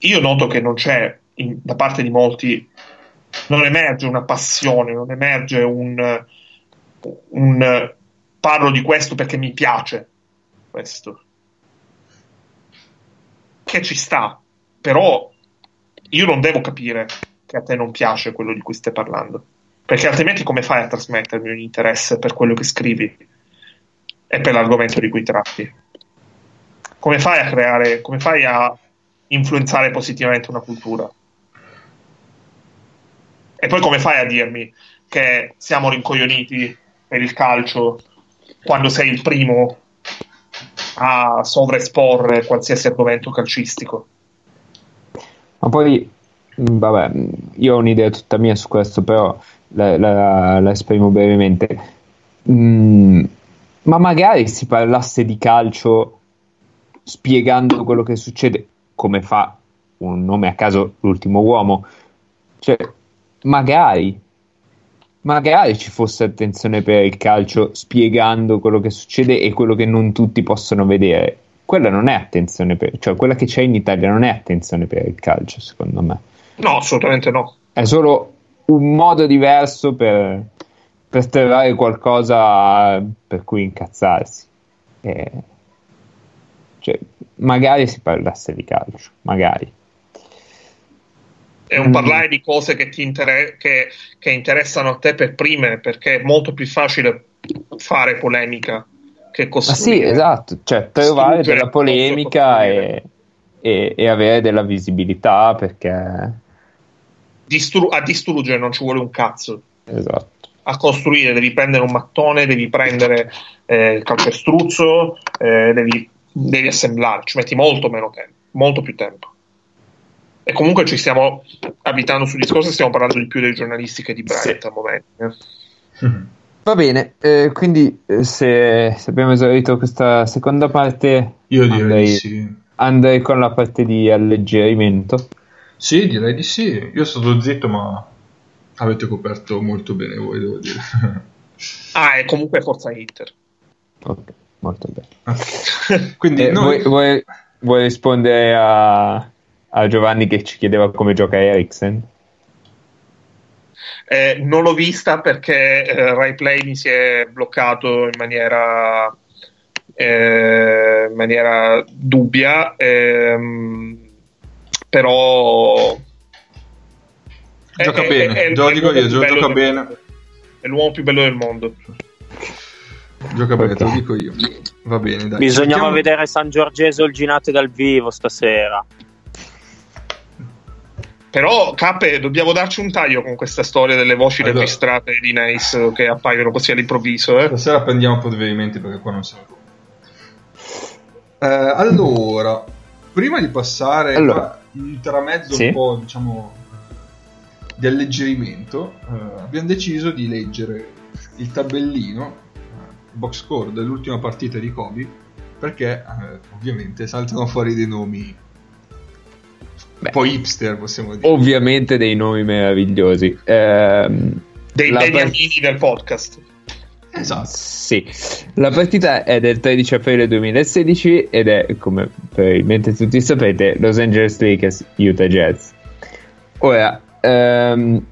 Io noto che non c'è in, da parte di molti, non emerge una passione, non emerge un, un parlo di questo perché mi piace questo che ci sta, però io non devo capire che a te non piace quello di cui stai parlando, perché altrimenti come fai a trasmettermi un interesse per quello che scrivi e per l'argomento di cui tratti? Come fai a creare, come fai a influenzare positivamente una cultura? E poi come fai a dirmi che siamo rincoglioniti per il calcio quando sei il primo a sovraesporre qualsiasi argomento calcistico. Ma poi, mm, vabbè, io ho un'idea tutta mia su questo, però la, la, la esprimo brevemente. Mm, ma magari si parlasse di calcio spiegando quello che succede, come fa un nome a caso l'ultimo uomo. Cioè, magari magari ci fosse attenzione per il calcio spiegando quello che succede e quello che non tutti possono vedere. Quella non è attenzione per, cioè quella che c'è in Italia non è attenzione per il calcio, secondo me. No, assolutamente no. È solo un modo diverso per, per trovare qualcosa per cui incazzarsi. E, cioè, magari si parlasse di calcio, magari. È un mm. parlare di cose che, ti inter- che, che interessano a te per prime, perché è molto più facile fare polemica che costruire. Ma sì, esatto, cioè trovare della polemica e, e, e, avere della visibilità perché... Distru- a distruggere non ci vuole un cazzo. Esatto. A costruire devi prendere un mattone, devi prendere eh, il calcestruzzo, eh, devi, devi assemblare, ci metti molto meno tempo, molto più tempo. E comunque ci stiamo abitando sul discorso, stiamo parlando di più dei giornalisti che di Bright sì. al momento. Eh. Va bene, eh, quindi eh, se, se, abbiamo esaurito questa seconda parte, io direi andrei, di sì. Andrei con la parte di alleggerimento. Sì, direi di sì. Io sono zitto, ma avete coperto molto bene voi, devo dire. ah, e comunque forza Inter. Ok, molto bene. Quindi eh, noi... vuoi, vuoi, vuoi rispondere a a Giovanni che ci chiedeva come gioca Eriksen? Eh, non l'ho vista perché eh, Rai Play mi si è bloccato in maniera, eh, in maniera dubbia, ehm, però gioca è, bene, è, è, lo dico io, gioca bene. È l'uomo più bello del mondo. Gioca bene, te lo dico io. Va bene, dai. Bisognava Sentiamo... vedere San Giorgeso il Ginate dal vivo stasera. Però, Cappe, dobbiamo darci un taglio con questa storia delle voci allora. registrate di Nice che appaiono così all'improvviso. Eh? Stasera prendiamo un po' di provvedimenti perché qua non siamo eh, allora, prima di passare allora. un tramezzo sì? un po', diciamo, di alleggerimento, eh, abbiamo deciso di leggere il tabellino, eh, box score dell'ultima partita di Kobe, perché eh, ovviamente saltano fuori dei nomi un po' hipster, possiamo dire. Ovviamente dei nomi meravigliosi. Ehm, dei beniamini part- del podcast. Esatto. Sì, la partita è del 13 aprile 2016 ed è, come probabilmente tutti sapete, Los Angeles Lakers Utah Jazz. Ora, ehm,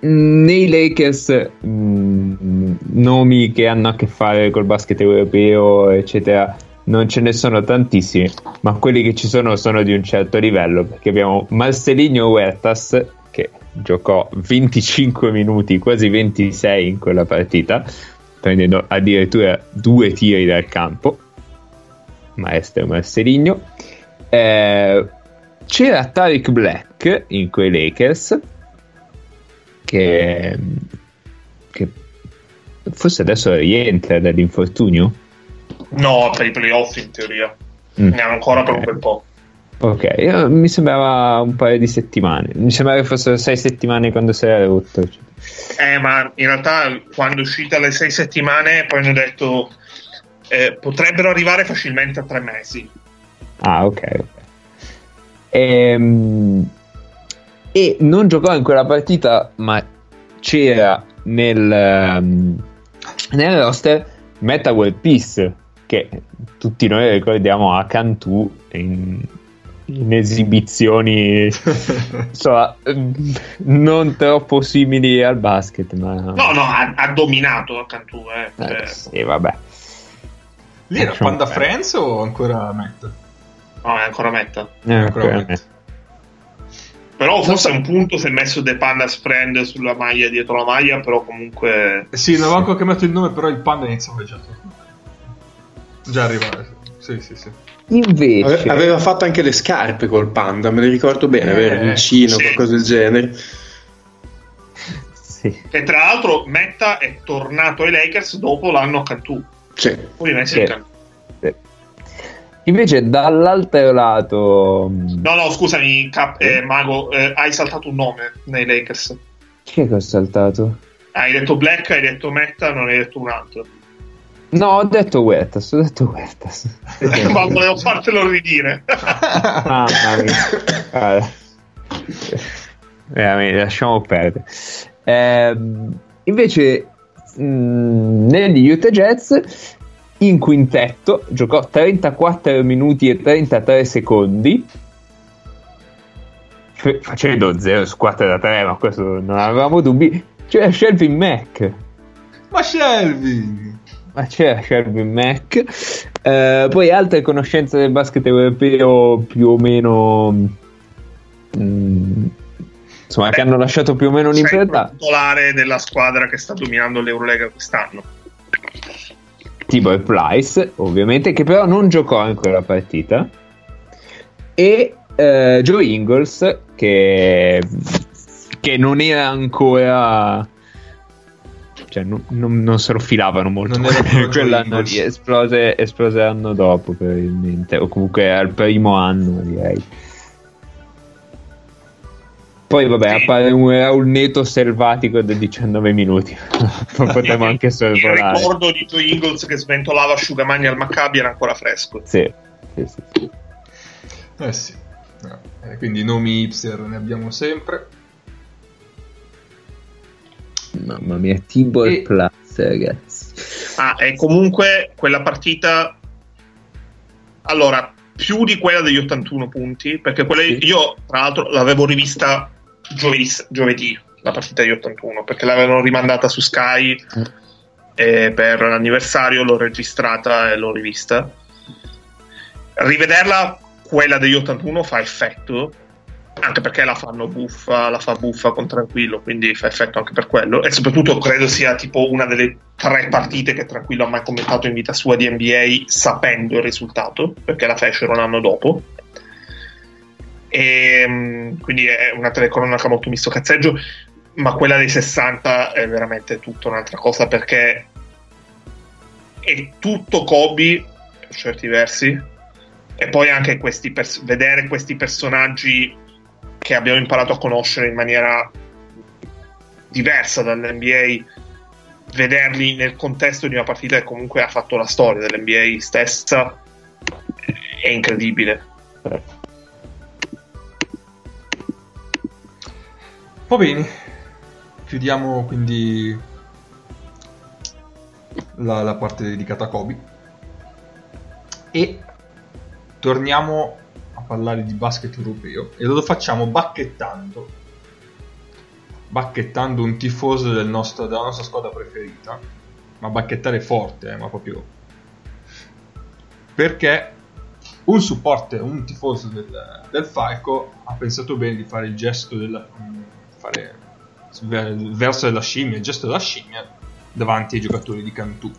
nei Lakers mh, mm, nomi che hanno a che fare col basket europeo, eccetera, non ce ne sono tantissimi, ma quelli che ci sono sono di un certo livello, perché abbiamo Marcelinho Huertas che giocò 25 minuti, quasi 26 in quella partita, prendendo addirittura due tiri dal campo. Maestro Marcelinho. Eh, c'era Tariq Black in quei Lakers che, che forse adesso rientra dall'infortunio No, per i playoff in teoria. Mm. Ne hanno ancora per un bel po'. Ok, mi sembrava un paio di settimane. Mi sembrava che fossero sei settimane quando si era rotto. Eh, ma in realtà quando è uscita le sei settimane poi hanno detto eh, potrebbero arrivare facilmente a tre mesi. Ah, ok. okay. Ehm, e non giocò in quella partita, ma c'era nel, um, nel roster Meta World Peace che tutti noi ricordiamo a Cantù in, in esibizioni insomma, non troppo simili al basket ma... no no ha, ha dominato a Cantù eh. eh, sì vabbè lì era Panda Friends o ancora Meta? no è ancora Meta è ancora, ancora Meta. Però forse è un punto si è messo The Pandas Friend sulla maglia dietro la maglia, però comunque... Sì, non avevo ancora cambiato il nome, però il panda iniziava già. Già arrivare, sì, sì, sì. Invece... Aveva fatto anche le scarpe col panda, me le ricordo bene, eh, avere vicino, sì. qualcosa del genere. Sì. E tra l'altro Metta è tornato ai Lakers dopo l'anno a Cantù. Sì. Quindi sì. sì. Invece dall'altro lato... Mm, no, no, scusami, Cap, eh, Mago, eh, hai saltato un nome nei Lakers. Chi è che ho saltato? Hai detto Black, hai detto Metta, non hai detto un altro. No, ho detto Huertas, ho detto Huertas. Ma volevo fartelo ridire. ah, mamma Veramente, lasciamo perdere. Eh, invece, mh, mm, negli Utah Jazz, in quintetto, giocò 34 minuti e 33 secondi, facendo 0 su 4 da 3, ma questo non avevamo dubbi. C'era Shelvin Mack. Ma Shelvin! Ma c'era Shelby Mac. Eh, poi altre conoscenze del basket europeo più o meno mh, mm, insomma, che hanno lasciato più o meno un'impresa. il titolare della squadra che sta dominando l'Eurolega quest'anno. Tibor Price, ovviamente, che però non giocò in quella partita. E eh, Joe Ingles, che, che non era ancora. Cioè, non, non- non se lo filavano molto. Non era Quell'anno lì esplose, esplose l'anno dopo, probabilmente, o comunque al primo anno, direi. Poi, vabbè, Sì. appare un Raul Neto selvatico da 19 minuti. Potremmo anche Il sorvolare. ricordo di Joe Ingles che sventolava asciugamani al Maccabi era ancora fresco. Sì, sì, sì, sì. Eh sì. Eh, quindi nomi hipster ne abbiamo sempre. Mamma mia, Tibor E- Plus, ragazzi. Ah, e comunque quella partita. Allora, più di quella degli 81 punti, perché quella Sì. io, tra l'altro, l'avevo rivista giovedì, giovedì, la partita degli 81, perché l'avevano rimandata su Sky e per l'anniversario, l'ho registrata e l'ho rivista. Rivederla, quella degli 81, fa effetto, anche perché la fanno buffa, la fa buffa con tranquillo, quindi fa effetto anche per quello. E soprattutto credo sia tipo una delle tre partite che tranquillo ha mai commentato in vita sua di NBA sapendo il risultato, perché la fecero un anno dopo. E, mm, quindi è una telecronaca molto misto cazzeggio, ma quella dei 60 è veramente tutta un'altra cosa perché è tutto Kobe per certi versi e poi anche questi pers- vedere questi personaggi che abbiamo imparato a conoscere in maniera diversa dall'NBA, vederli nel contesto di una partita che comunque ha fatto la storia dell'NBA stessa è incredibile. Va bene. Chiudiamo quindi la, la parte dedicata a Kobe. E torniamo parlare di basket europeo e lo facciamo bacchettando. Bacchettando un tifoso del nostro- della nostra squadra preferita. Ma bacchettare forte eh, ma proprio perché un supporter un tifoso del, del Falco ha pensato bene di fare il gesto della fare verso della scimmia il gesto della scimmia davanti ai giocatori di Cantù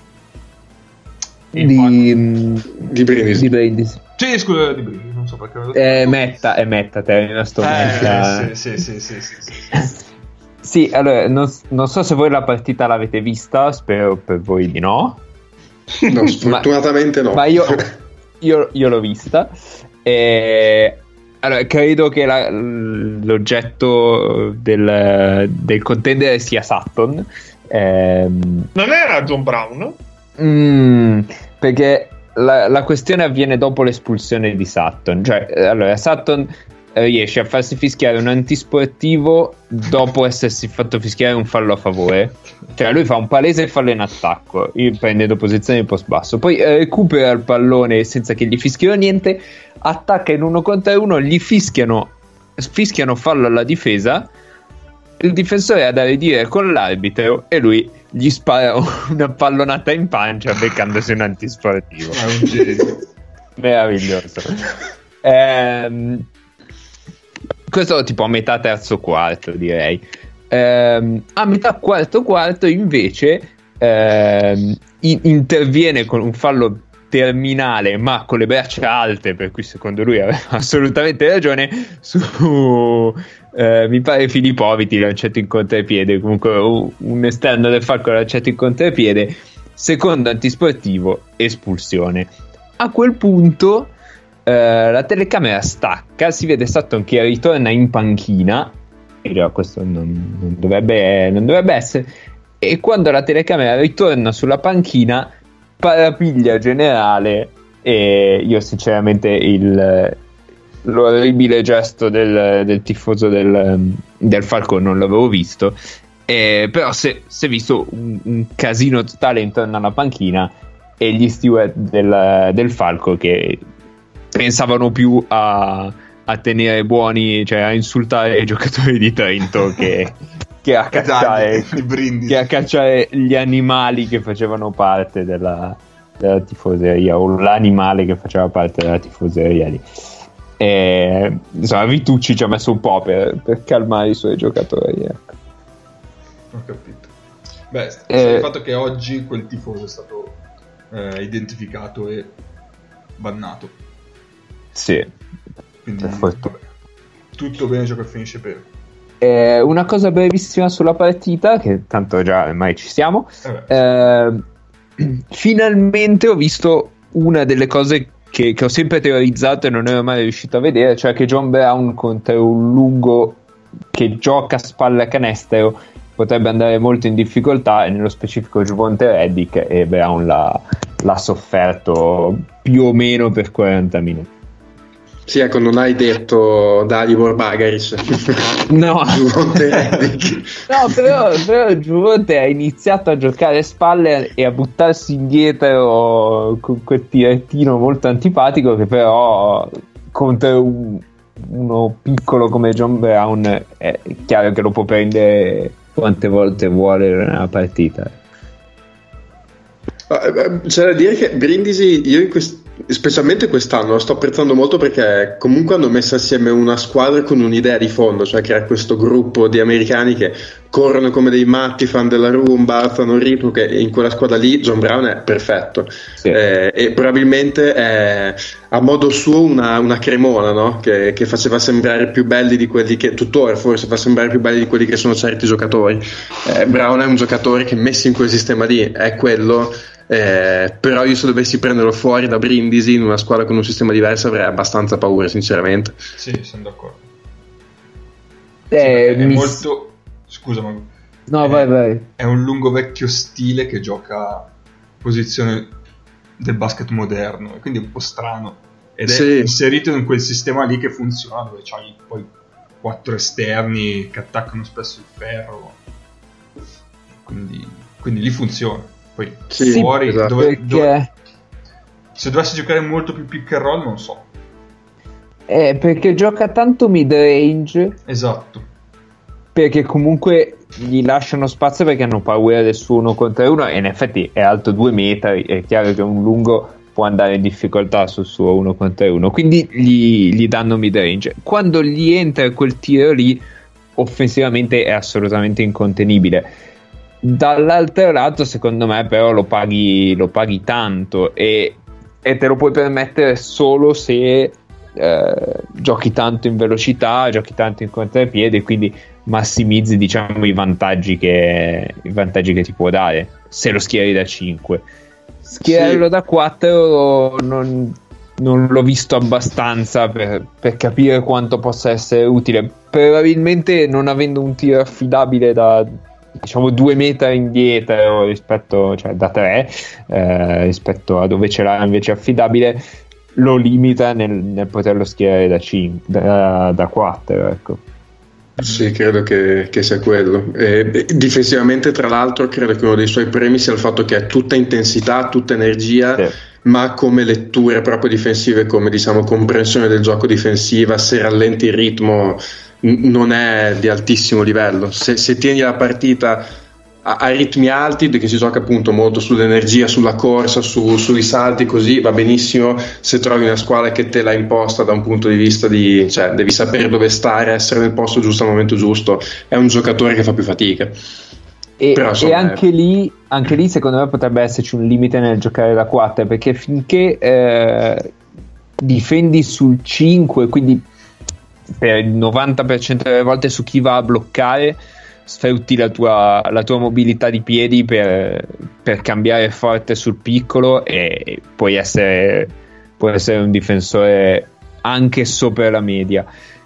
Di, mm, Di Brindisi. di Brindisi. sì, scusa, di Brindisi, non so perché. È Metta, è Metta, termina sto Metta. Eh, sì, sì, sì, sì, sì, sì. Sì, allora, non, non so se voi la partita l'avete vista, spero per voi di no. No, sfortunatamente no. Ma io, io, io l'ho vista. E, allora, credo che la- l'oggetto del, del contendere sia Sutton. Ehm, Non era John Brown? Mm, perché la, la questione avviene dopo l'espulsione di Sutton. Cioè, eh, allora, Sutton eh, riesce a farsi fischiare un antisportivo dopo essersi fatto fischiare un fallo a favore. Cioè, lui fa un palese fallo in attacco, prendendo posizione di post basso, poi eh, recupera il pallone senza che gli fischino niente, attacca in uno contro uno, gli fischiano, fischiano fallo alla difesa. Il difensore ha da ridire con l'arbitro e lui gli spara una pallonata in pancia beccandosi un antisportivo. È un genio. Meraviglioso. Ehm, questo tipo a metà terzo quarto, direi. Ehm, a metà quarto quarto, invece, ehm, in- interviene con un fallo terminale, ma con le braccia alte, per cui secondo lui aveva assolutamente ragione. Su eh, mi pare Filippoviti lanciato in contropiede. Comunque, un un esterno del Falco lanciato in contropiede. Secondo antisportivo, espulsione. A quel punto eh, la telecamera stacca, si vede Sutton che ritorna in panchina. E questo non, non dovrebbe, non dovrebbe essere. E quando la telecamera ritorna sulla panchina, parapiglia generale. E io, sinceramente, il, l'orribile gesto del, del tifoso del, del Falco non l'avevo visto. Eh, però si è visto un, un casino totale intorno alla panchina e gli steward del, del Falco che pensavano più a, a tenere buoni, cioè a insultare i giocatori di Trento che, che a cacciare, Esatto, Brindisi. che a cacciare gli animali che facevano parte della, della tifoseria o l'animale che faceva parte della tifoseria lì. E, insomma, Vitucci ci ha messo un po' per, per calmare i suoi giocatori. Ecco. Ho capito. Beh, Eh. il fatto che oggi quel tifoso è stato eh, identificato e bannato. Sì. Quindi Per vabbè, tutto bene ciò che finisce bene. Eh, una cosa brevissima sulla partita, che tanto già ormai ci siamo. Eh Eh, finalmente ho visto una delle cose che, che ho sempre teorizzato e non ero mai riuscito a vedere, cioè che John Brown contro un lungo che gioca a spalle a canestro potrebbe andare molto in difficoltà e nello specifico Giovonte Reddick e Brown l'ha, l'ha sofferto più o meno per 40 minuti. Sì, ecco, non hai detto Dalibor Bagaris. No. No, però, però Giovonte ha iniziato a giocare a spalle e a buttarsi indietro con quel tirettino molto antipatico che però contro un- uno piccolo come John Brown è chiaro che lo può prendere quante volte vuole nella partita. Ah, eh, C'è da dire che Brindisi, io in quest- specialmente quest'anno lo sto apprezzando molto perché comunque hanno messo assieme una squadra con un'idea di fondo, cioè che era questo gruppo di americani che corrono come dei matti, fan della rumba, fanno il ritmo, che in quella squadra lì John Brown è perfetto. Sì. Eh, e probabilmente è a modo suo una, una cremona no? che, che faceva sembrare più belli di quelli che tuttora forse fa sembrare più belli di quelli che sono certi giocatori. Eh, Brown è un giocatore che messo in quel sistema lì è quello. Eh, però io se dovessi prenderlo fuori da Brindisi in una squadra con un sistema diverso avrei abbastanza paura sinceramente sì, sono d'accordo. Eh, è mi- molto... Scusa, ma No, eh, vai, vai. è un lungo vecchio stile che gioca posizione del basket moderno, e quindi è un po' strano. Ed è Sì. inserito in quel sistema lì che funziona, dove c'hai poi quattro esterni che attaccano spesso il ferro. Quindi, quindi lì funziona. Poi Sì, fuori, esatto. dove- Perché... dove- se dovessi giocare molto più pick and roll, non so. eh, perché gioca tanto mid range Esatto. perché comunque gli lasciano spazio perché hanno paura del suo uno contro uno e in effetti è alto due metri è chiaro che un lungo può andare in difficoltà sul suo uno contro uno quindi gli, gli danno mid range quando gli entra quel tiro lì offensivamente è assolutamente incontenibile dall'altro lato secondo me però lo paghi, lo paghi tanto e, e te lo puoi permettere solo se eh, giochi tanto in velocità, giochi tanto in contropiede, quindi massimizzi diciamo i vantaggi che, i vantaggi che ti può dare se lo schieri da 5. Schierarlo Sì. da 4 non, non l'ho visto abbastanza per, per capire quanto possa essere utile. Probabilmente non avendo un tiro affidabile da diciamo due metri indietro rispetto cioè da 3 rispetto a dove ce l'ha invece affidabile lo limita nel, nel poterlo schierare da 5 da, da 4 ecco Sì, credo che, che sia quello. E, difensivamente, tra l'altro, credo che uno dei suoi premi sia il fatto che è tutta intensità, tutta energia, Sì. ma come letture proprio difensive, come diciamo comprensione del gioco difensiva, se rallenti il ritmo non è di altissimo livello. Se, se tieni la partita a, a ritmi alti, che si gioca appunto molto sull'energia, sulla corsa, su- sui salti, così va benissimo. Se trovi una squadra che te l'ha imposta da un punto di vista di, cioè, devi sapere dove stare, essere nel posto giusto al momento giusto, è un giocatore che fa più fatica. E, Però, insomma, e anche, lì, anche lì secondo me potrebbe esserci un limite nel giocare da 4 perché finché eh, difendi sul 5 quindi per il 90% delle volte su chi va a bloccare sfrutti la tua, la tua mobilità di piedi per, per cambiare forte sul piccolo e puoi essere, puoi essere un difensore anche sopra la media.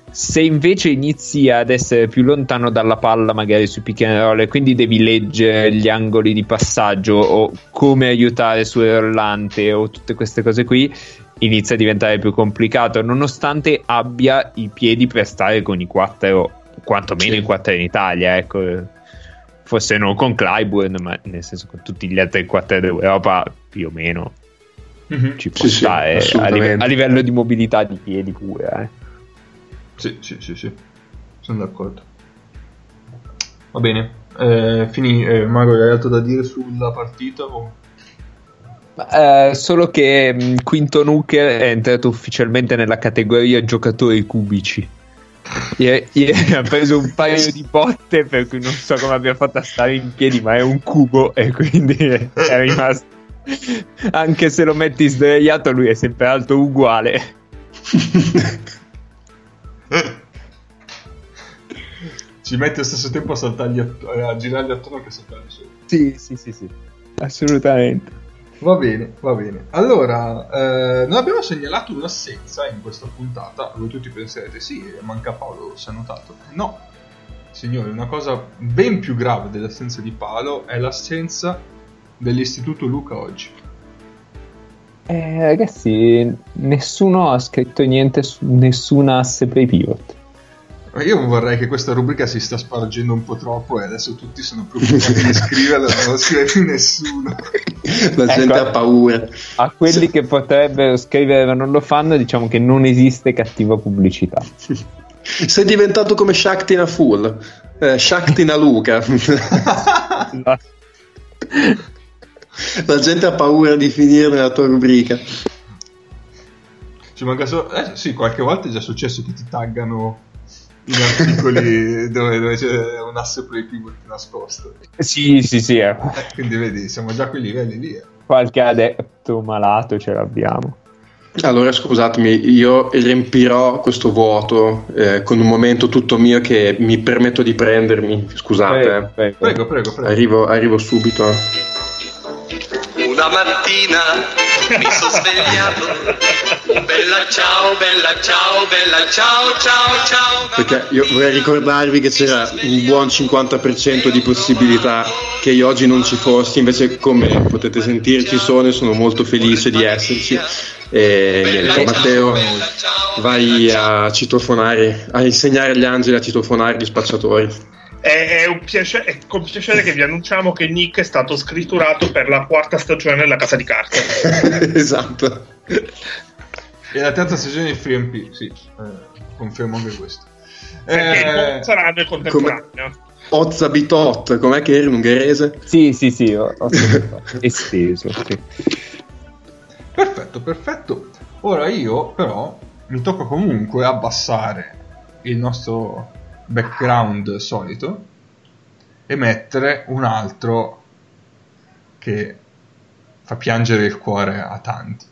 Se invece inizi ad essere più lontano dalla palla, magari sui pick and roll, quindi devi leggere gli angoli di passaggio o come aiutare sul rollante o tutte queste cose qui, inizia a diventare più complicato, nonostante abbia i piedi per stare con i quattro, quantomeno Sì. i quattro in Italia, ecco. Forse non con Clyburn, ma nel senso con tutti gli altri quattro d'Europa più o meno Mhm. ci può Sì, sì, stare a, assolutamente. live- a livello di mobilità di piedi pure. Eh. Sì, sì, sì, sì, sono d'accordo. Va bene, eh, finì. Eh, Mago, hai altro da dire sulla partita? O... Eh, solo che mh, Quinto Nuker è entrato ufficialmente nella categoria giocatori cubici. Ieri, ha preso un paio di botte per cui non so come abbia fatto a stare in piedi, ma è un cubo e quindi è, è rimasto. Anche se lo metti sdraiato, lui è sempre alto uguale. Ci metti allo stesso tempo a, saltargli att- a girargli attorno che saltargli su. Sì, sì, sì, sì. Assolutamente. Va bene, va bene. Allora, eh, noi abbiamo segnalato un'assenza in questa puntata. Voi tutti penserete, sì, manca Paolo, si è notato. No, signori, una cosa ben più grave dell'assenza di Paolo è l'assenza dell'Istituto Luca oggi. Eh, ragazzi, nessuno ha scritto niente su nessuna asse per i pivot. Ma Io vorrei che questa rubrica si sta spargendo un po' troppo e adesso tutti sono preoccupati di scriverla, non lo scrive più nessuno. La gente Ecco. ha paura. A quelli che potrebbero scrivere ma non lo fanno, diciamo che non esiste cattiva pubblicità. Sei diventato come Shaktina Full, eh, Shaktina Luca. La gente ha paura di finire nella tua rubrica. Ci manca solo... Eh sì, qualche volta è già successo che ti taggano in articoli dove, dove c'è un asse pivot nascosto. sì, sì, sì, eh. Eh, quindi vedi, siamo già a quei livelli lì. eh. qualche adepto malato ce l'abbiamo. Allora scusatemi, io riempirò questo vuoto eh, con un momento tutto mio che mi permetto di prendermi. Scusate, Prego, eh. prego. Prego, prego, prego. arrivo, arrivo subito. Una mattina mi sono svegliato. Bella ciao, bella ciao, bella ciao, ciao, ciao. Perché io vorrei ricordarvi che c'era un buon 50% di possibilità che io oggi non ci fossi, invece come potete sentirci sono e sono molto felice di esserci. E niente, Matteo, vai a citofonare, a insegnare agli angeli a citofonare gli spacciatori. È, è un piace- è con piacere che vi annunciamo che Nick è stato scritturato per la quarta stagione della Casa di Carte. esatto. E la terza stagione di FreeMP, sì, eh, confermo anche questo. Perché Eh, non saranno in contemporanea. Ozza Bitot, com'è che era in ungherese? Sì, sì, sì, esteso. Sì. Perfetto, perfetto. Ora io però mi tocca comunque abbassare il nostro background solito e mettere un altro che fa piangere il cuore a tanti.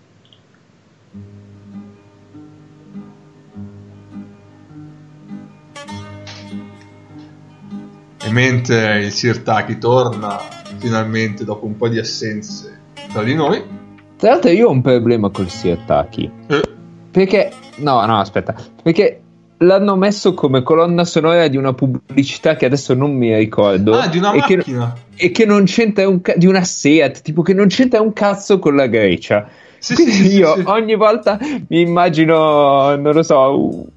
E mentre il Sirtaki torna finalmente dopo un po' di assenze tra di noi, Tra l'altro io ho un problema col Sirtaki. eh, Perché... No, no, aspetta. Perché l'hanno messo come colonna sonora di una pubblicità che adesso non mi ricordo. ah, di una e che, macchina. e che non c'entra un ca- di una Seat, tipo che non c'entra un cazzo con la Grecia. Sì, Quindi sì, io sì. ogni volta mi immagino, non lo so,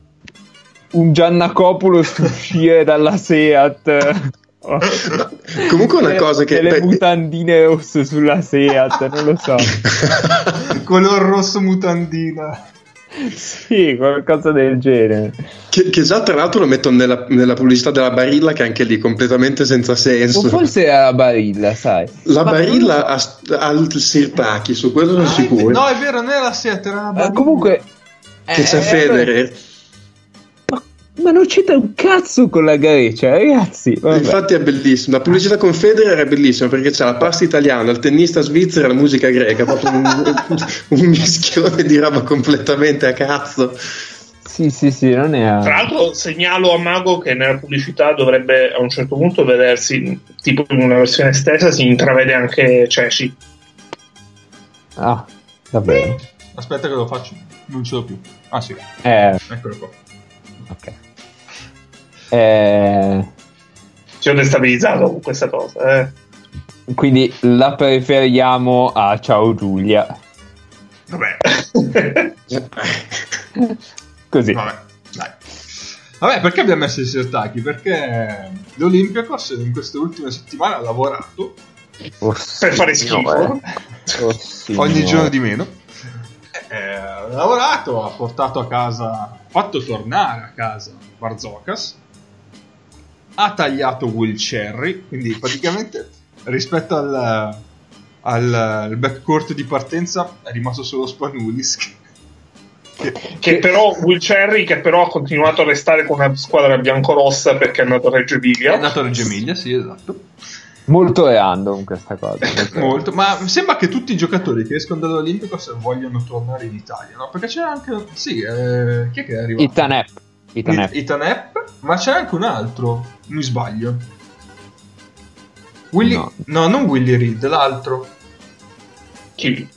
un, Giannacopoulos uscire dalla Seat. Oh. Comunque una cosa che... e le mutandine rosse sulla Seat, non lo so. Color rosso mutandina. Sì, qualcosa del genere. che, che già tra l'altro lo metto nella, nella pubblicità della Barilla che anche lì completamente senza O senso. forse era la Barilla, sai. La Ma- Barilla ha, ha il Sirtaki, su quello sono Ah, sicuro. No, è vero, non era la Seat, era la Eh, Barilla. comunque... che eh, c'è eh, Federer. Ma, ma non c'entra un cazzo con la Grecia, ragazzi. Vabbè. Infatti è bellissimo. La pubblicità con Federer è bellissima perché c'è la pasta italiana, il tennista svizzero e la musica greca. Proprio un, un mischione di roba completamente a cazzo. Sì, sì, sì, non è... Tra l'altro segnalo a Mago che nella pubblicità dovrebbe a un certo punto vedersi, tipo in una versione estesa, si intravede anche Ceci. Ah, davvero. Aspetta che lo faccio. Non ce l'ho più. Ah sì, Eh, eccolo qua. ok. Eh, Ci ho destabilizzato con questa cosa. Eh. quindi la preferiamo a Ciao Giulia. Vabbè. Così. Vabbè, dai. Vabbè, perché abbiamo messo il Sirtaki? Perché l'Olympiacos in queste ultime settimane ha lavorato Oh, per fare schifo. Oh, ogni giorno di meno. Eh, ha lavorato, ha portato a casa, ha fatto tornare a casa Barzokas, ha tagliato Will Cherry, quindi praticamente rispetto al, al, al backcourt di partenza è rimasto solo Spanulis. Che, Che però Will Cherry, che però ha continuato a restare con una squadra biancorossa perché è andato a Reggio è Emilia. andato a Reggio Emilia, sì, esatto. Molto random questa cosa. Molto, ma sembra che tutti i giocatori che escono dall'Olimpicos vogliono tornare in Italia, no? Perché c'è anche. Sì, eh, chi è che è arrivato? Itanep. Itanep. It- Itanep, ma c'è anche un altro. Mi sbaglio. Willy, no. No. non Willy Reed, l'altro. Chi?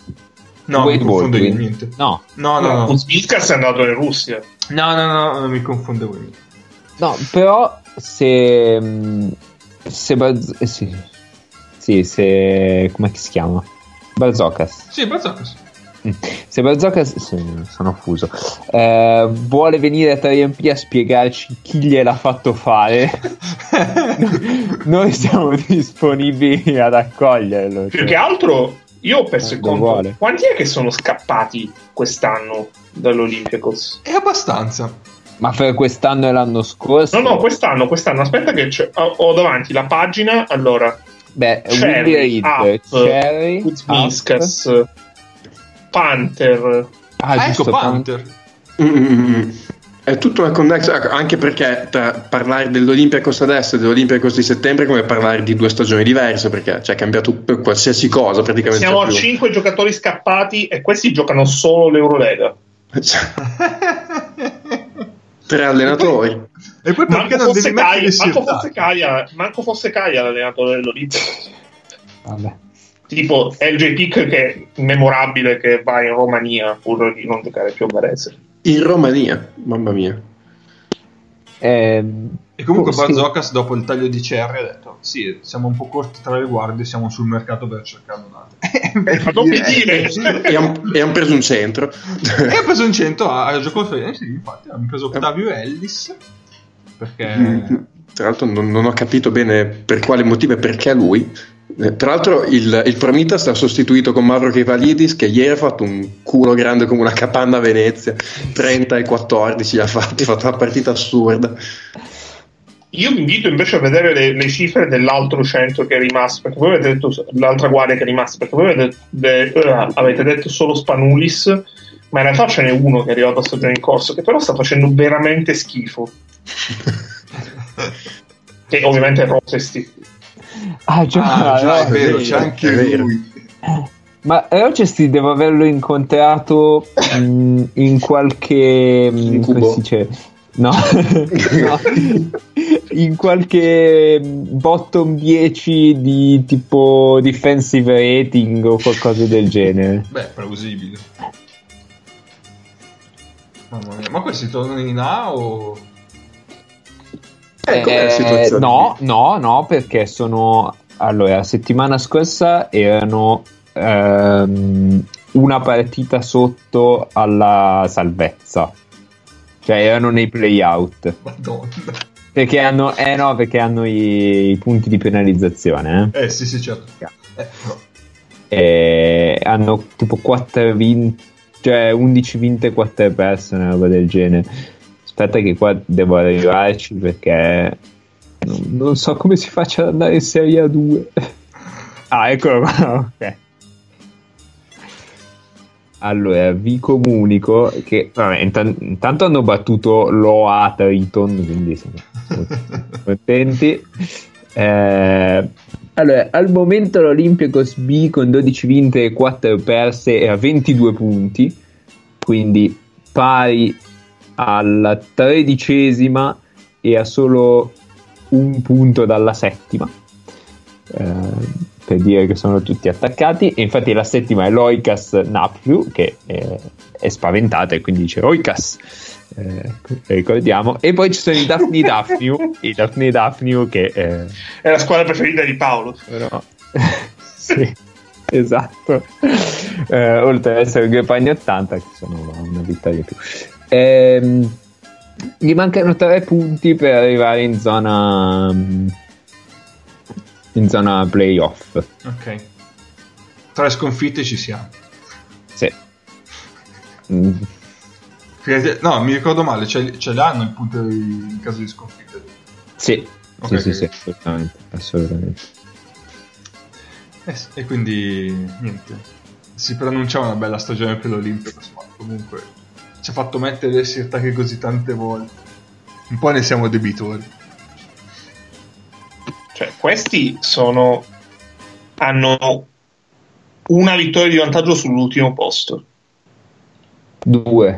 No, Wade mi confondo io, Baldwin. niente. No, No, no, no. Kuzmiskas è andato in Russia. No, no, no, non mi confondevo io. no, però se... Se... Barz- eh, sì. Sì, se... Come si chiama? Barzokas. Sì, Bazzacas. Mm. Se Barzokas... Sì, sono fuso. Eh, vuole venire a 3MP a spiegarci chi gliel'ha fatto fare. Noi siamo disponibili ad accoglierlo. Più cioè. che altro, io ho perso il conto. vuole. Quanti è che sono scappati quest'anno dall'Olympiacos? È abbastanza. Ma per quest'anno e l'anno scorso? No, no, quest'anno, quest'anno. Aspetta che c'è- ho, ho davanti la pagina. Allora, Beh, Cherry, Willy Reed, Up, Cherry, Kuzmiskas, Panther. Ah, Ah, ecco giusto, Panther. Mm, mm, mm. È tutta una connessa, anche perché tra parlare dell'Olympiacos adesso e dell'Olympiacos di settembre è come parlare di due stagioni diverse, perché c'è cambiato per qualsiasi cosa praticamente. Siamo a più. 5 giocatori scappati e questi giocano solo l'Eurolega. Tre allenatori. E poi perché Manco non fosse, Caia, manco, fosse? Caia, manco fosse Caia l'allenatore dell'Olympiacos. Vabbè. Tipo LJ Pick che è memorabile che va in Romania pur di non giocare più a Varese. In Romania, mamma mia. Ehm, E comunque oh, sì. Barzocas dopo il taglio di Cherry ha detto sì, siamo un po' corti tra le guardie, siamo sul mercato per cercare un altro. Ma non mi dire! E hanno han preso un centro. e ha preso un 100 a, a gioco eh, sì, infatti hanno preso Octavio Ellis perché Mm, Tra l'altro non, non ho capito bene per quale motivo e perché lui. Eh, Tra l'altro il, il Promitas l'ha sostituito con Mauro Rivalidis che ieri ha fatto un culo grande come una capanna a Venezia, 30 e 14 gli ha fatto, ha fatto una partita assurda. Io vi invito invece a vedere le, le cifre dell'altro centro che è rimasto, perché voi avete detto l'altra guardia che è rimasta, perché voi avete, de- eh, avete detto solo Spanulis, ma in realtà ce n'è uno che è arrivato a stagione in corso, che però sta facendo veramente schifo. che ovviamente è Rosesti. Ah, già, ah, già, no, è vero, c'è anche è vero. lui. Ma Rochester devo averlo incontrato mh, in qualche. mh, Incubo. come si dice? No, No. in qualche mh, bottom 10 di tipo defensive rating o qualcosa del genere. Beh, plausibile. Mamma mia, ma questi tornano in A o... Eh, Eh, no, no, no, perché sono. Allora, la settimana scorsa erano ehm, una partita sotto alla salvezza, cioè erano nei playout. Madonna. Perché hanno, eh no, perché hanno i, i punti di penalizzazione. eh. Eh sì, sì, certo. Eh, no. E hanno tipo 4 vinte, cioè 11 vinte e 4 perse, una roba del genere. Aspetta che qua devo arrivarci perché non, non so come si faccia ad andare in Serie A2. ah, eccolo qua, ok. Allora, vi comunico che vabbè, intan- intanto hanno battuto l'OA Triton, quindi siamo molto contenti. Eh, allora, al momento l'Olympiacos B con 12 vinte e 4 perse è a 22 punti, quindi pari alla tredicesima e a solo un punto dalla settima. Eh, per dire che sono tutti attaccati e infatti la settima è l'Oicas Napfiu che è, è spaventata e quindi dice Oicas eh, ricordiamo e poi ci sono i Daphne Daphniu i Daphne Daphniu che eh, È la squadra preferita di Paolo. però sì esatto Eh, oltre ad essere due pagni 80 che sono una vittoria più Ehm, gli mancano tre punti per arrivare in zona in zona playoff Ok. Tre sconfitte ci siamo. sì Mm, No, mi ricordo male, ce, ce l'hanno il punto in caso di sconfitte. sì Ok, sì, sì, ok. sì, assolutamente, assolutamente. Eh sì, e quindi niente. Si preannunciava una bella stagione per l'Olympicos, ma comunque ci ha fatto mettere le sirtacche così tante volte. Un po' ne siamo debitori. Cioè, questi sono. hanno una vittoria di vantaggio sull'ultimo posto. Due.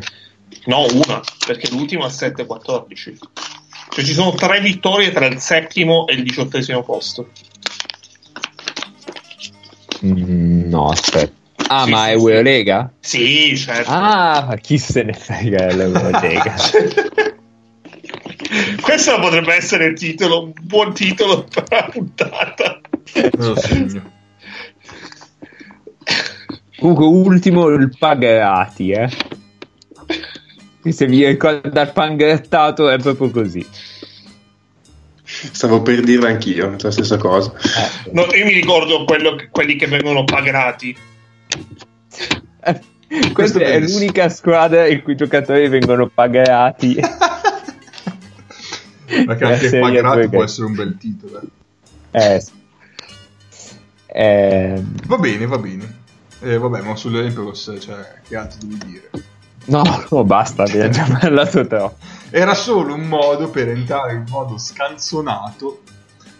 No, una, perché l'ultimo è 7-14. Cioè ci sono tre vittorie tra il settimo e il diciottesimo posto. Mm, no, aspetta. Ah, Sì, ma sì, è sì. Eurolega? Sì, certo. Ah, ma chi se ne frega dell'Eurolega? Questo potrebbe essere il titolo, un buon titolo per la puntata. Lo segno. Comunque, ultimo il Pagherati, eh. Se vi ricorda il pangrattato è proprio così. Stavo per dire anch'io la stessa cosa. Eh, No, io mi ricordo quello quelli che vengono pagati. Eh, Questo Questa è bellissimo. l'unica squadra in cui i giocatori vengono pagati. Perché anche perché- può essere un bel titolo. eh. Eh. Eh, Va bene, va bene. Eh, vabbè, ma sull'Olympicos, cioè, che altro devi dire? no, no, basta, abbiamo già parlato troppo. Era solo un modo per entrare in modo scanzonato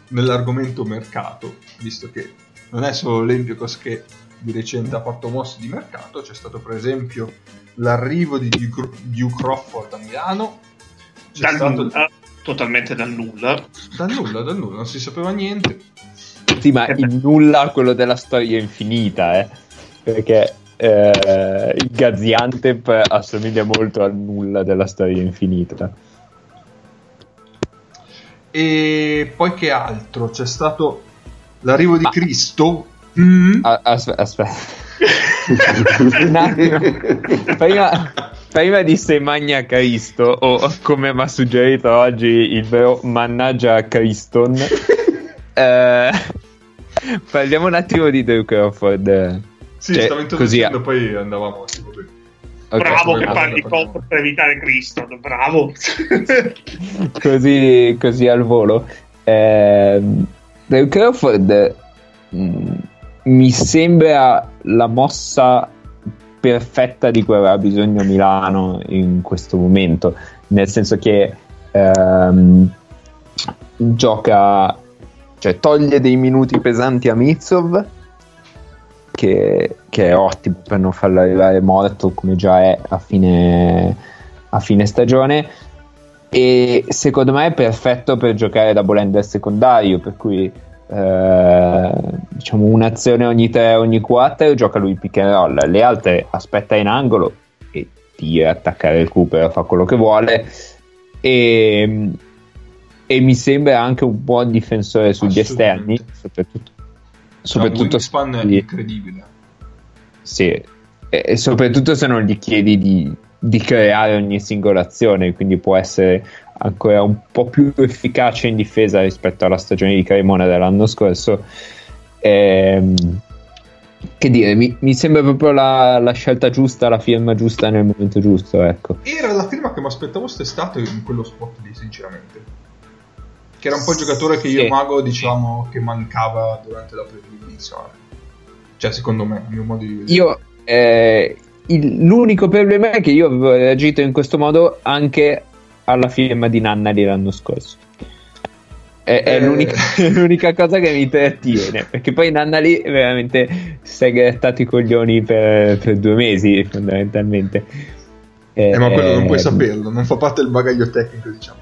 nell'argomento mercato, visto che non è solo l'Olympicos che di recente ha fatto mosse di mercato, c'è stato per esempio l'arrivo di Duke Crawford a Milano, c'è Dal stato nulla, totalmente dal nulla. dal nulla, dal nulla, non si sapeva niente. Sì, ma il nulla quello della storia infinita, eh. Perché eh, il Gaziantep assomiglia molto al nulla della storia infinita. E poi che altro? C'è stato l'arrivo di Cristo. Mm. A- aspe- aspetta. Un attimo. Prima, prima di Se Magna Cristo, o come mi ha suggerito oggi il vero Mannaggia Criston, eh, parliamo un attimo di Drew Crawford. Sì, Cioè, stavo così introducendo, poi andavamo. sì, vabbè. Ok, bravo che parli troppo per evitare Cristo, bravo. così, così al volo. Eh, Drew Crawford mh, mi sembra la mossa perfetta di cui aveva bisogno Milano in questo momento, nel senso che ehm, gioca, cioè toglie dei minuti pesanti a Mitsov, che, che è ottimo per non farlo arrivare morto come già è a fine, a fine stagione. E secondo me è perfetto per giocare da bolender secondario per cui eh, diciamo un'azione ogni 3 ogni 4 gioca lui pick and roll. Le altre aspetta in angolo e tira attaccare il Cooper fa quello che vuole. E, e mi sembra anche un buon difensore sugli esterni soprattutto un soprattutto se gli- incredibile. sì, e, e soprattutto se non gli chiedi di, di creare ogni singola azione, quindi può essere ancora un po' più efficace in difesa rispetto alla stagione di Cremona dell'anno scorso. Ehm, che dire, mi, mi sembra proprio la, la scelta giusta, la firma giusta nel momento giusto, ecco. Era la firma che mi aspettavo quest'estate in quello spot lì, sinceramente. Che era un po' il giocatore che io Sì. Mago dicevamo che mancava durante la pre-release. Cioè, secondo me, il mio modo di vedere. Io, eh, il- l'unico problema è che io avevo reagito in questo modo anche alla firma di Nannali l'anno scorso. È, è Eh. l'unica, l'unica cosa che mi trattiene perché poi Nannali veramente si è grattato i coglioni per, per due mesi, fondamentalmente. Eh, ma quello non puoi Eh, saperlo, non fa parte del bagaglio tecnico, diciamo.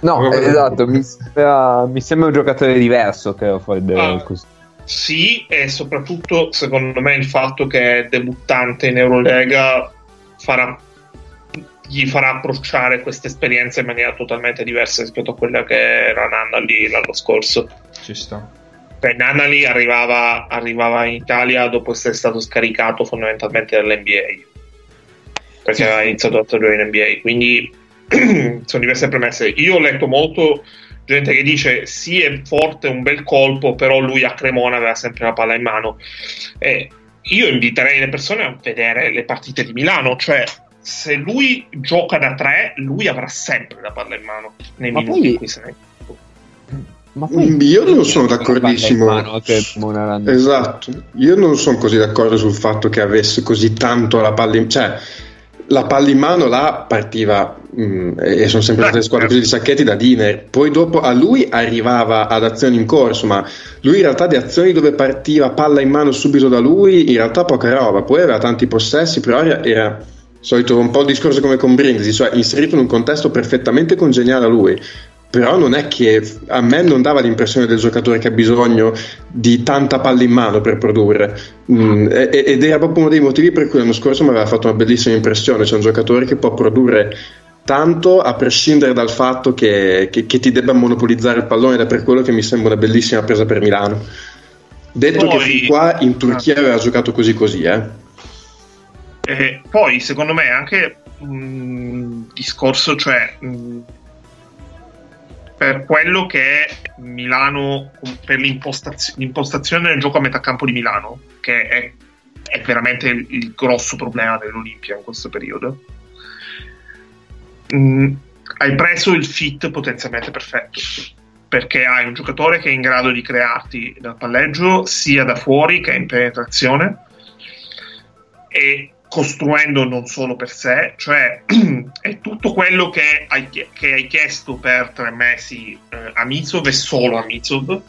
No, esatto, mi sembra, mi sembra un giocatore diverso, Crawford. Ah. così. Sì, e soprattutto secondo me il fatto che è debuttante in Eurolega farà, gli farà approcciare questa esperienza in maniera totalmente diversa rispetto a quella che era Nannali l'anno scorso. Ci sta. Cioè, Nannali arrivava, arrivava in Italia dopo essere stato scaricato fondamentalmente dall'NBA perché Sì, aveva iniziato la stagione in NBA. Quindi sono diverse premesse. Io ho letto molto gente che dice sì è forte, un bel colpo, però lui a Cremona aveva sempre la palla in mano. E io inviterei le persone a vedere le partite di Milano, cioè se lui gioca da tre, lui avrà sempre la palla in mano nei Ma minuti poi- in cui se ne Ma poi- Mm, Io non sono d'accordissimo. Mano Monaran- Esatto, io non sono così d'accordo sul fatto che avesse così tanto la palla in cioè la palla in mano là partiva mm, e sono sempre state le squadre così di sacchetti da Diner poi dopo a lui arrivava ad azioni in corso ma lui in realtà di azioni dove partiva palla in mano subito da lui in realtà poca roba. Poi aveva tanti possessi però era solito un po' il discorso come con Brindisi cioè inserito in un contesto perfettamente congeniale a lui però non è che a me non dava l'impressione del giocatore che ha bisogno di tanta palla in mano per produrre Mm, ed era proprio uno dei motivi per cui l'anno scorso mi aveva fatto una bellissima impressione c'è un giocatore che può produrre tanto a prescindere dal fatto che, che- che ti debba monopolizzare il pallone ed è per quello che mi sembra una bellissima presa per Milano detto Poi- che fin qua in Turchia aveva giocato così così eh. Eh, poi, secondo me, anche un discorso, cioè, mh, per quello che è Milano, per l'impostazio- l'impostazione del gioco a metà campo di Milano, che è, è veramente il, il grosso problema dell'Olimpia in questo periodo, mh, hai preso il fit potenzialmente perfetto. Perché hai un giocatore che è in grado di crearti dal palleggio sia da fuori che in penetrazione, e costruendo non solo per sé, cioè è tutto quello che hai, che hai chiesto per tre mesi eh, a Mizov e solo a Mizov,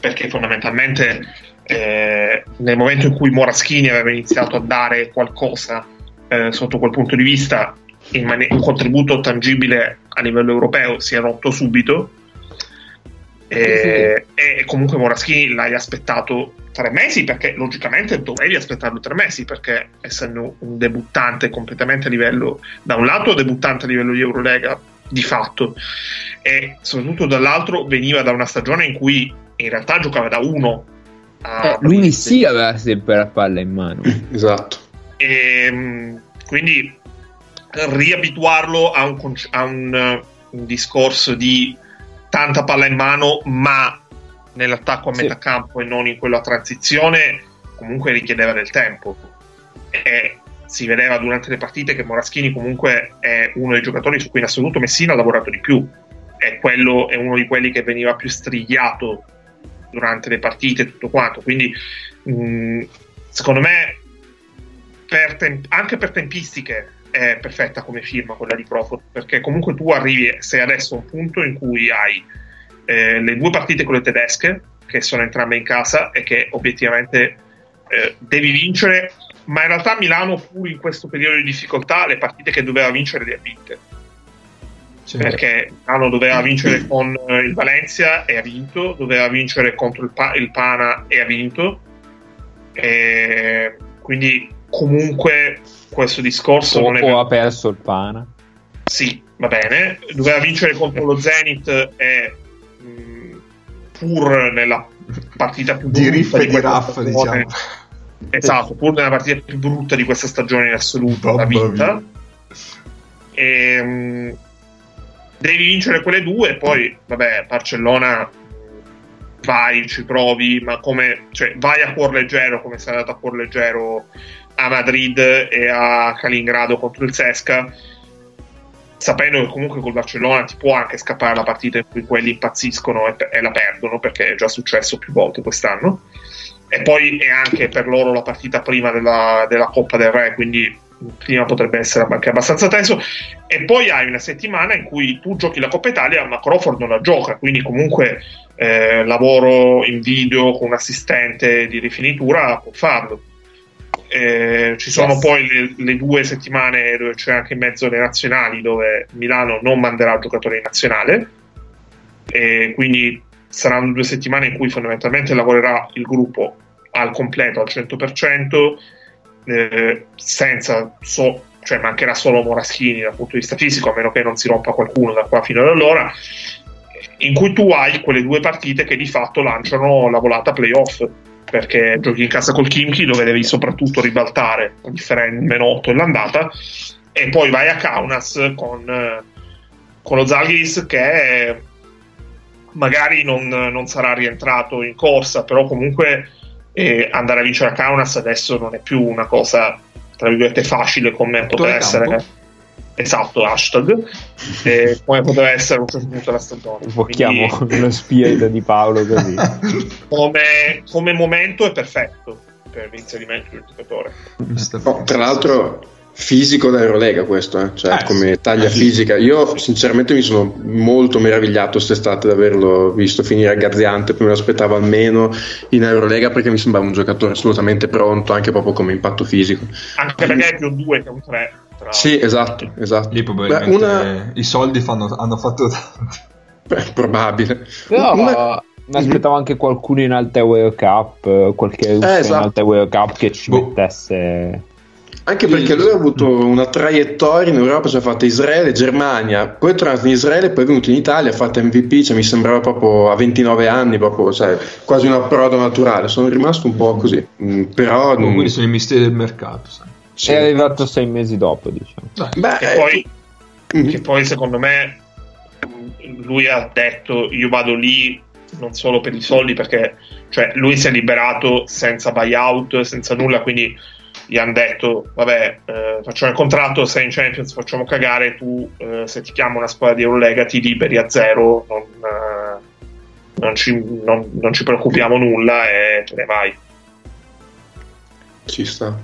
perché fondamentalmente eh, nel momento in cui Moraschini aveva iniziato a dare qualcosa eh, sotto quel punto di vista, mani- un contributo tangibile a livello europeo si è rotto subito. E, e comunque Moraschini l'hai aspettato tre mesi perché logicamente dovevi aspettarlo tre mesi perché essendo un debuttante completamente a livello da un lato debuttante a livello di Eurolega di fatto e soprattutto dall'altro veniva da una stagione in cui in realtà giocava da uno a Eh, lui sì aveva sempre la palla in mano. esatto. E, mh, quindi riabituarlo a un, a un, eh, un discorso di tanta palla in mano, ma nell'attacco a Sì. metà campo e non in quello a transizione, comunque richiedeva del tempo. E si vedeva durante le partite che Moraschini comunque è uno dei giocatori su cui in assoluto Messina ha lavorato di più. È, quello, è uno di quelli che veniva più strigliato durante le partite e tutto quanto. Quindi, mh, secondo me, per tem- anche per tempistiche è perfetta come firma quella di Crawford perché comunque tu arrivi sei adesso a un punto in cui hai eh, le due partite con le tedesche che sono entrambe in casa e che obiettivamente eh, devi vincere ma in realtà Milano pur in questo periodo di difficoltà le partite che doveva vincere le ha vinte Sì. perché Milano doveva vincere con eh, il Valencia e ha vinto, doveva vincere contro il, Pa- il Pana e ha vinto. E quindi comunque questo discorso non è O ha perso il pana. sì, va bene. Doveva vincere contro lo Zenit e mh, pur nella partita più Di riff e di raff, diciamo. Esatto, pur nella partita più brutta di questa stagione in assoluto l'ha vinta. E, mh, devi vincere quelle due, e poi vabbè, Barcellona vai, ci provi, ma come cioè, vai a cuor leggero come sei andato a cuor leggero a Madrid e a Kaliningrado contro il Sesca, sapendo che comunque col Barcellona ti può anche scappare la partita in cui quelli impazziscono e, e la perdono, perché è già successo più volte quest'anno. E poi è anche per loro la partita prima della, della Coppa del Re, quindi clima potrebbe essere anche abbastanza teso. E poi hai una settimana in cui tu giochi la Coppa Italia, ma Crawford non la gioca, quindi comunque eh, lavoro in video con un assistente di rifinitura può farlo. Eh, ci sono Yes. poi le, le due settimane dove c'è anche in mezzo le nazionali dove Milano non manderà giocatori in nazionale e quindi saranno due settimane in cui fondamentalmente lavorerà il gruppo al completo al 100% eh, senza so- cioè mancherà solo Moraschini dal punto di vista fisico a meno che non si rompa qualcuno da qua fino ad allora in cui tu hai quelle due partite che di fatto lanciano la volata playoff perché giochi in casa col Kimchi dove devi soprattutto ribaltare la differenza meno 8 e l'andata e poi vai a Kaunas con, eh, con lo Zalgiris che magari non, non sarà rientrato in corsa però comunque eh, andare a vincere a Kaunas adesso non è più una cosa tra virgolette facile come poteva essere? Esatto, hashtag, e come poteva essere a un certo punto della stagione. Invochiamo Quindi, lo spirito di Paolo così. come, come momento è perfetto per l'inserimento di un giocatore. Oh, tra l'altro fisico da Eurolega questo, eh? cioè Eh, come taglia Eh, sì. fisica. Io sinceramente mi sono molto meravigliato quest'estate di averlo visto finire a Gaziante, poi me lo aspettavo almeno in Eurolega perché mi sembrava un giocatore assolutamente pronto, anche proprio come impatto fisico. Anche perché è più un 2 che un 3. Sì, esatto, esatto. Lì probabilmente Beh, una... i soldi fanno- hanno fatto tanto. Beh, probabile. Però Una- mi aspettavo anche qualcuno in Alta World Cup, eh, qualche russo esatto. in Alta World Cup che ci Boh. mettesse... Anche perché lui ha avuto una traiettoria in Europa, cioè ha fatto Israele, Germania, poi è tornato in Israele, poi è venuto in Italia, ha fatto MVP, cioè mi sembrava proprio a 29 anni, proprio, cioè, quasi un approdo naturale. Sono rimasto un po' così, Mm, però... Quindi sono i misteri del mercato. sai. Sì. È arrivato sei mesi dopo, diciamo. Beh, Che eh, poi, mm, che poi secondo me lui ha detto io vado lì non solo per i soldi perché cioè, lui si è liberato senza buyout, senza nulla, quindi gli hanno detto vabbè eh, facciamo il contratto, sei in Champions, facciamo cagare, tu eh, se ti chiama una squadra di Eurolega ti liberi a zero, non, eh, non ci, non- non ci preoccupiamo nulla e te ne vai. Ci sta.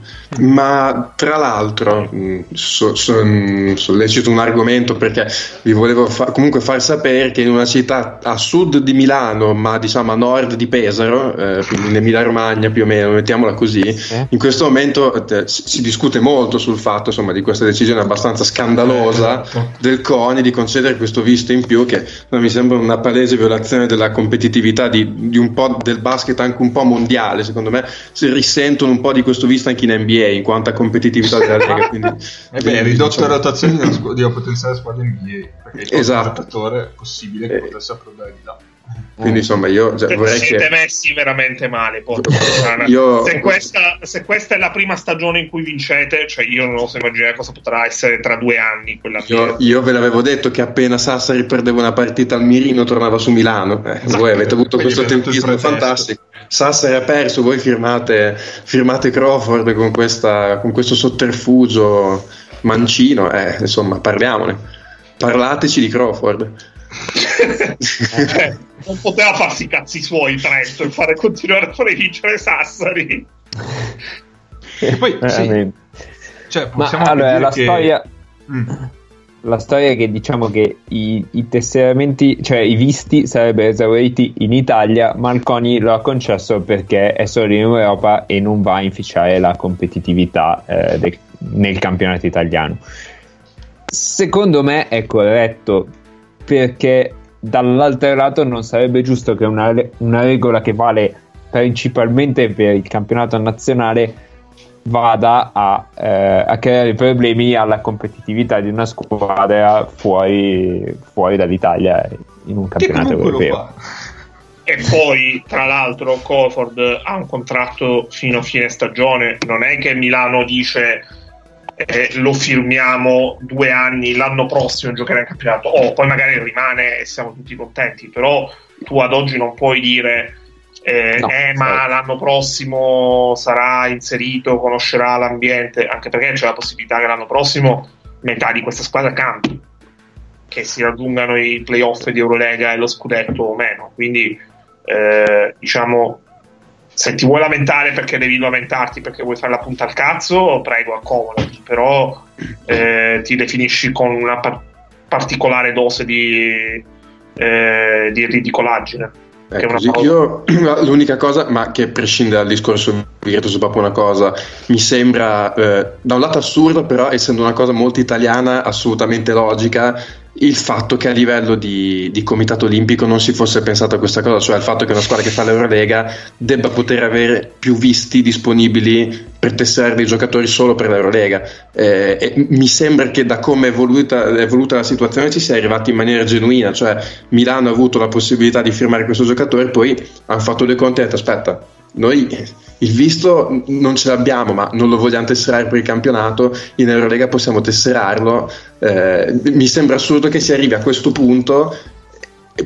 Ma tra l'altro, mh, so- so- sollecito un argomento perché vi volevo fa- comunque far sapere che in una città a sud di Milano, ma diciamo a nord di Pesaro, eh, quindi in Emilia Romagna più o meno, mettiamola così, in questo momento eh, si, discute molto sul fatto insomma, di questa decisione abbastanza scandalosa Eh, esatto. del CONI di concedere questo visto in più che no, mi sembra una palese violazione della competitività di, di un po' del basket anche un po' mondiale secondo me si risentono un po' di questo visto anche in NBA in quanto a competitività della Lega quindi, E beh, ridotto diciamo- la rotazione squ- di una potenziale squadra NBA. Perché il Esatto. giocatore possibile che Eh. potesse approdare di là. Quindi insomma io cioè, vorrei siete che messi veramente male. Io- se, questa, se questa è la prima stagione in cui vincete, cioè io non oso immaginare cosa potrà essere tra due anni quella io, io ve l'avevo detto che appena Sassari perdeva una partita al Mirino tornava su Milano. Eh, voi avete avuto Quindi questo tempismo fantastico. Sassari ha perso voi firmate, firmate Crawford con, questa, con questo sotterfugio mancino. Eh, insomma parliamone. Parlateci di Crawford non poteva farsi i cazzi suoi Trento e fare continuare a fare vincere Sassari. E poi, sì, cioè, Ma possiamo anche allora, dire la che- storia... Mm. La storia è che diciamo che i, i tesseramenti, cioè i visti sarebbero esauriti in Italia, ma il CONI lo ha concesso perché è solo in Europa e non va a inficiare la competitività eh, del- nel campionato italiano. Secondo me è corretto perché dall'altro lato non sarebbe giusto che una, una regola che vale principalmente per il campionato nazionale vada a, eh, a creare problemi alla competitività di una squadra fuori, fuori dall'Italia in un campionato europeo. E poi, tra l'altro, Coford ha un contratto fino a fine stagione. Non è che Milano dice eh, lo firmiamo due anni, l'anno prossimo giocherà in campionato. Oh, poi magari rimane e siamo tutti contenti. Però tu ad oggi non puoi dire. Eh, No, eh, ma certo. l'anno prossimo sarà inserito, conoscerà l'ambiente, anche perché c'è la possibilità che l'anno prossimo metà di questa squadra cambi, che si raggiungano i playoff di Eurolega e lo scudetto o meno. Quindi, eh, diciamo, se ti vuoi lamentare perché devi lamentarti perché vuoi fare la punta al cazzo, prego, accomodati, però eh, ti definisci con una par- particolare dose di, eh, di ridicolaggine. Che è Ecco, parola. io l'unica cosa, ma che prescinde dal discorso Virtus, proprio una cosa, mi sembra eh, da un lato assurdo, però essendo una cosa molto italiana, assolutamente logica, il fatto che a livello di, di comitato olimpico non si fosse pensato a questa cosa, cioè il fatto che una squadra che fa l'Eurolega debba poter avere più visti disponibili per testare dei giocatori solo per l'Eurolega. Eh, mi sembra che da come è evoluta, è evoluta la situazione ci sia arrivati in maniera genuina, cioè Milano ha avuto la possibilità di firmare questo giocatore, poi hanno fatto due conti e hanno detto aspetta, noi il visto non ce l'abbiamo, ma non lo vogliamo tesserare per il campionato, in Eurolega possiamo tesserarlo. Eh, mi sembra assurdo che si arrivi a questo punto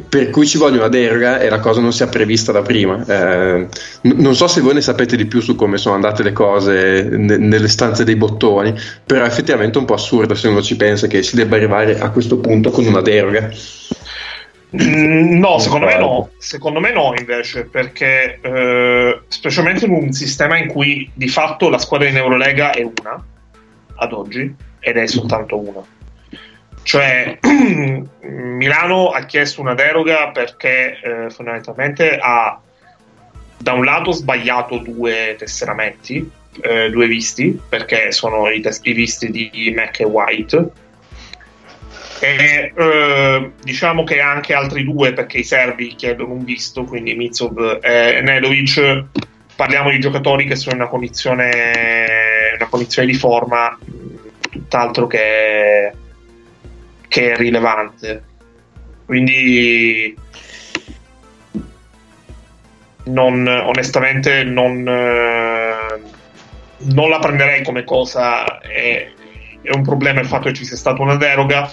per cui ci vuole una deroga e la cosa non sia prevista da prima. Eh, n- non so se voi ne sapete di più su come sono andate le cose ne- nelle stanze dei bottoni, però è effettivamente un po' assurdo se uno ci pensa che si debba arrivare a questo punto con una deroga. Mm, No, secondo me no, secondo me no invece, perché eh, specialmente in un sistema in cui di fatto la squadra in Eurolega è una ad oggi ed è soltanto una. Cioè Milano ha chiesto una deroga perché eh, fondamentalmente ha da un lato sbagliato due tesseramenti, eh, due visti, perché sono i, tes- i visti di Mac e White, e eh, diciamo che anche altri due perché i serbi chiedono un visto quindi Mitsov e Nedovic parliamo di giocatori che sono in una condizione una condizione di forma tutt'altro che che rilevante. Quindi non, onestamente non, eh, non la prenderei come cosa. È, è un problema il fatto che ci sia stata una deroga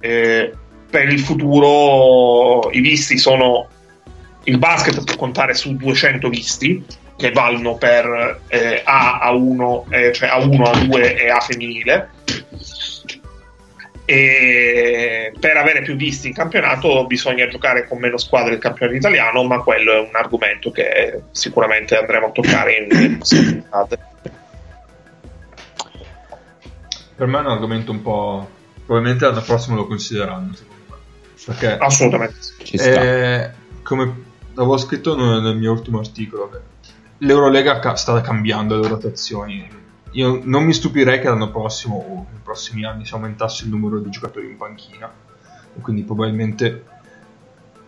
eh, per il futuro i visti sono il basket può contare su 200 visti che valgono per eh, A A1 eh, cioè A1 A2 e A femminile e per avere più visti in campionato bisogna giocare con meno squadre del campionato italiano ma quello è un argomento che sicuramente andremo a toccare in, prossime puntate. Per me è un argomento un po'. Probabilmente l'anno prossimo lo consideranno, secondo me. Perché assolutamente sì. Ci sta. Eh, come avevo scritto nel, nel mio ultimo articolo, l'Eurolega ca- sta cambiando le rotazioni. Io non mi stupirei che l'anno prossimo o nei prossimi anni si aumentasse il numero di giocatori in panchina. E quindi probabilmente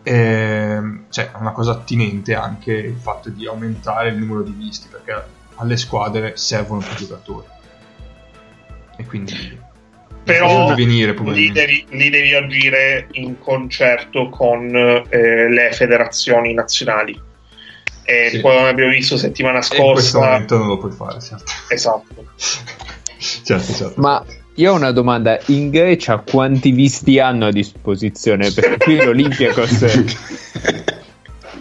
ehm, cioè, è una cosa attinente anche il fatto di aumentare il numero di visti perché alle squadre servono più giocatori. E quindi però venire, lì devi, lì devi agire in concerto con eh, le federazioni nazionali e Sì. come abbiamo visto settimana E in questo scorsa momento non lo puoi fare, certo. esatto certo, certo. Ma io ho una domanda, in Grecia quanti visti hanno a disposizione? Perché qui l'Olympiakos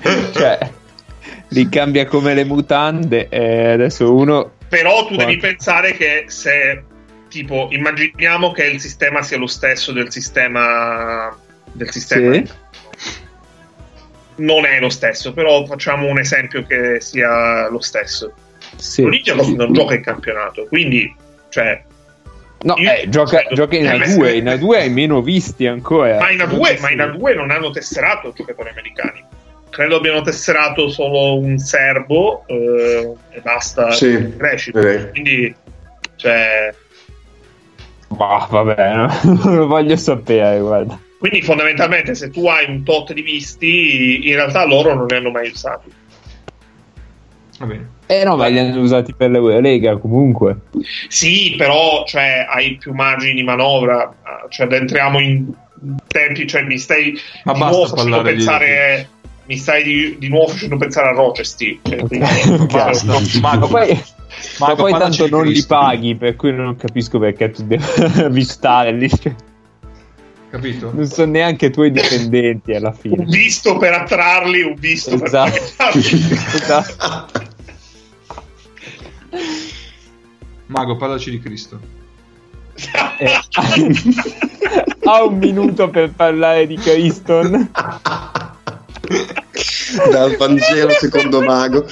cioè, li cambia come le mutande e adesso uno... però tu devi Quanto? pensare che se tipo immaginiamo che il sistema sia lo stesso del sistema del sistema Sì. non è lo stesso però facciamo un esempio che sia lo stesso Sì. l'Olympiakos non gioca in campionato quindi cioè No, eh, gioca, cioè, gioca in eh, A2, in A2 hai meno visti ancora. Ma in A2, ma in A2 non hanno tesserato giocatori americani. Credo abbiano tesserato solo un serbo eh, e basta. Sì. Quindi, cioè, Bah, vabbè, no? non lo voglio sapere, guarda. quindi fondamentalmente se tu hai un tot di visti, in realtà loro non li hanno mai usati. Va bene. Eh no, ma li hanno usati per l'Eurolega comunque. Sì, però cioè, hai più margini di manovra, cioè entriamo in tempi, cioè mi stai Ma di basta nuovo parlare di- pensare mi stai di, di nuovo facendo pensare a Rochester. Cioè, Ma poi, ma tanto non li Cristo. paghi, per cui non capisco perché tu devi stare lì. Cioè, Capito? Non sono neanche tuoi dipendenti alla un fine. visto per attrarli, un visto Esatto. per. Esatto. Mago, parlaci di Cristo. Eh, ha un minuto per parlare di Criston. Dal Vangelo secondo Mago.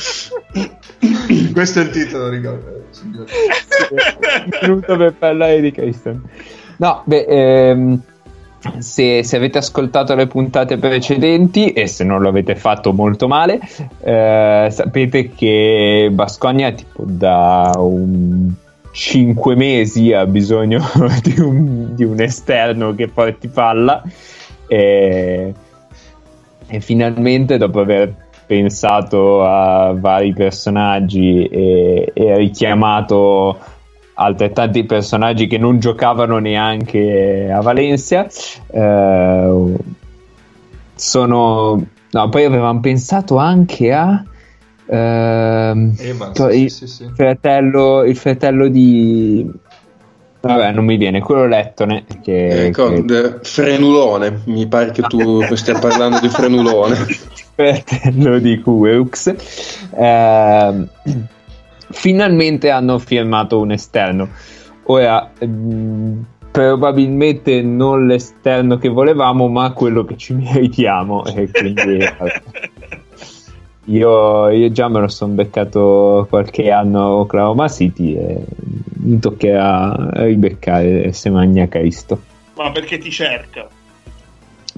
Questo è il titolo, ricordo. minuto per parlare di Christian. No, beh, ehm, se, se avete ascoltato le puntate precedenti e se non lo avete fatto molto male, eh, sapete che Basconia tipo da un 5 mesi ha bisogno di un, di un esterno che porti palla e, e finalmente dopo aver pensato a vari personaggi e, e richiamato altrettanti personaggi che non giocavano neanche a Valencia eh, sono no, poi avevamo pensato anche a ehm, Evans, to- sì, il, sì, sì. Fratello, il fratello di Vabbè, non mi viene quello lettone. Che, Ecco, che- frenulone, mi pare che tu stia parlando di frenulone. fratello di Queux. Ehm, finalmente hanno firmato un esterno. Ora, ehm, probabilmente non l'esterno che volevamo, ma quello che ci meritiamo. E quindi. io, io già me lo sono beccato qualche anno a Oklahoma City e mi toccherà ribeccare se magna Cristo Ma perché ti cerca?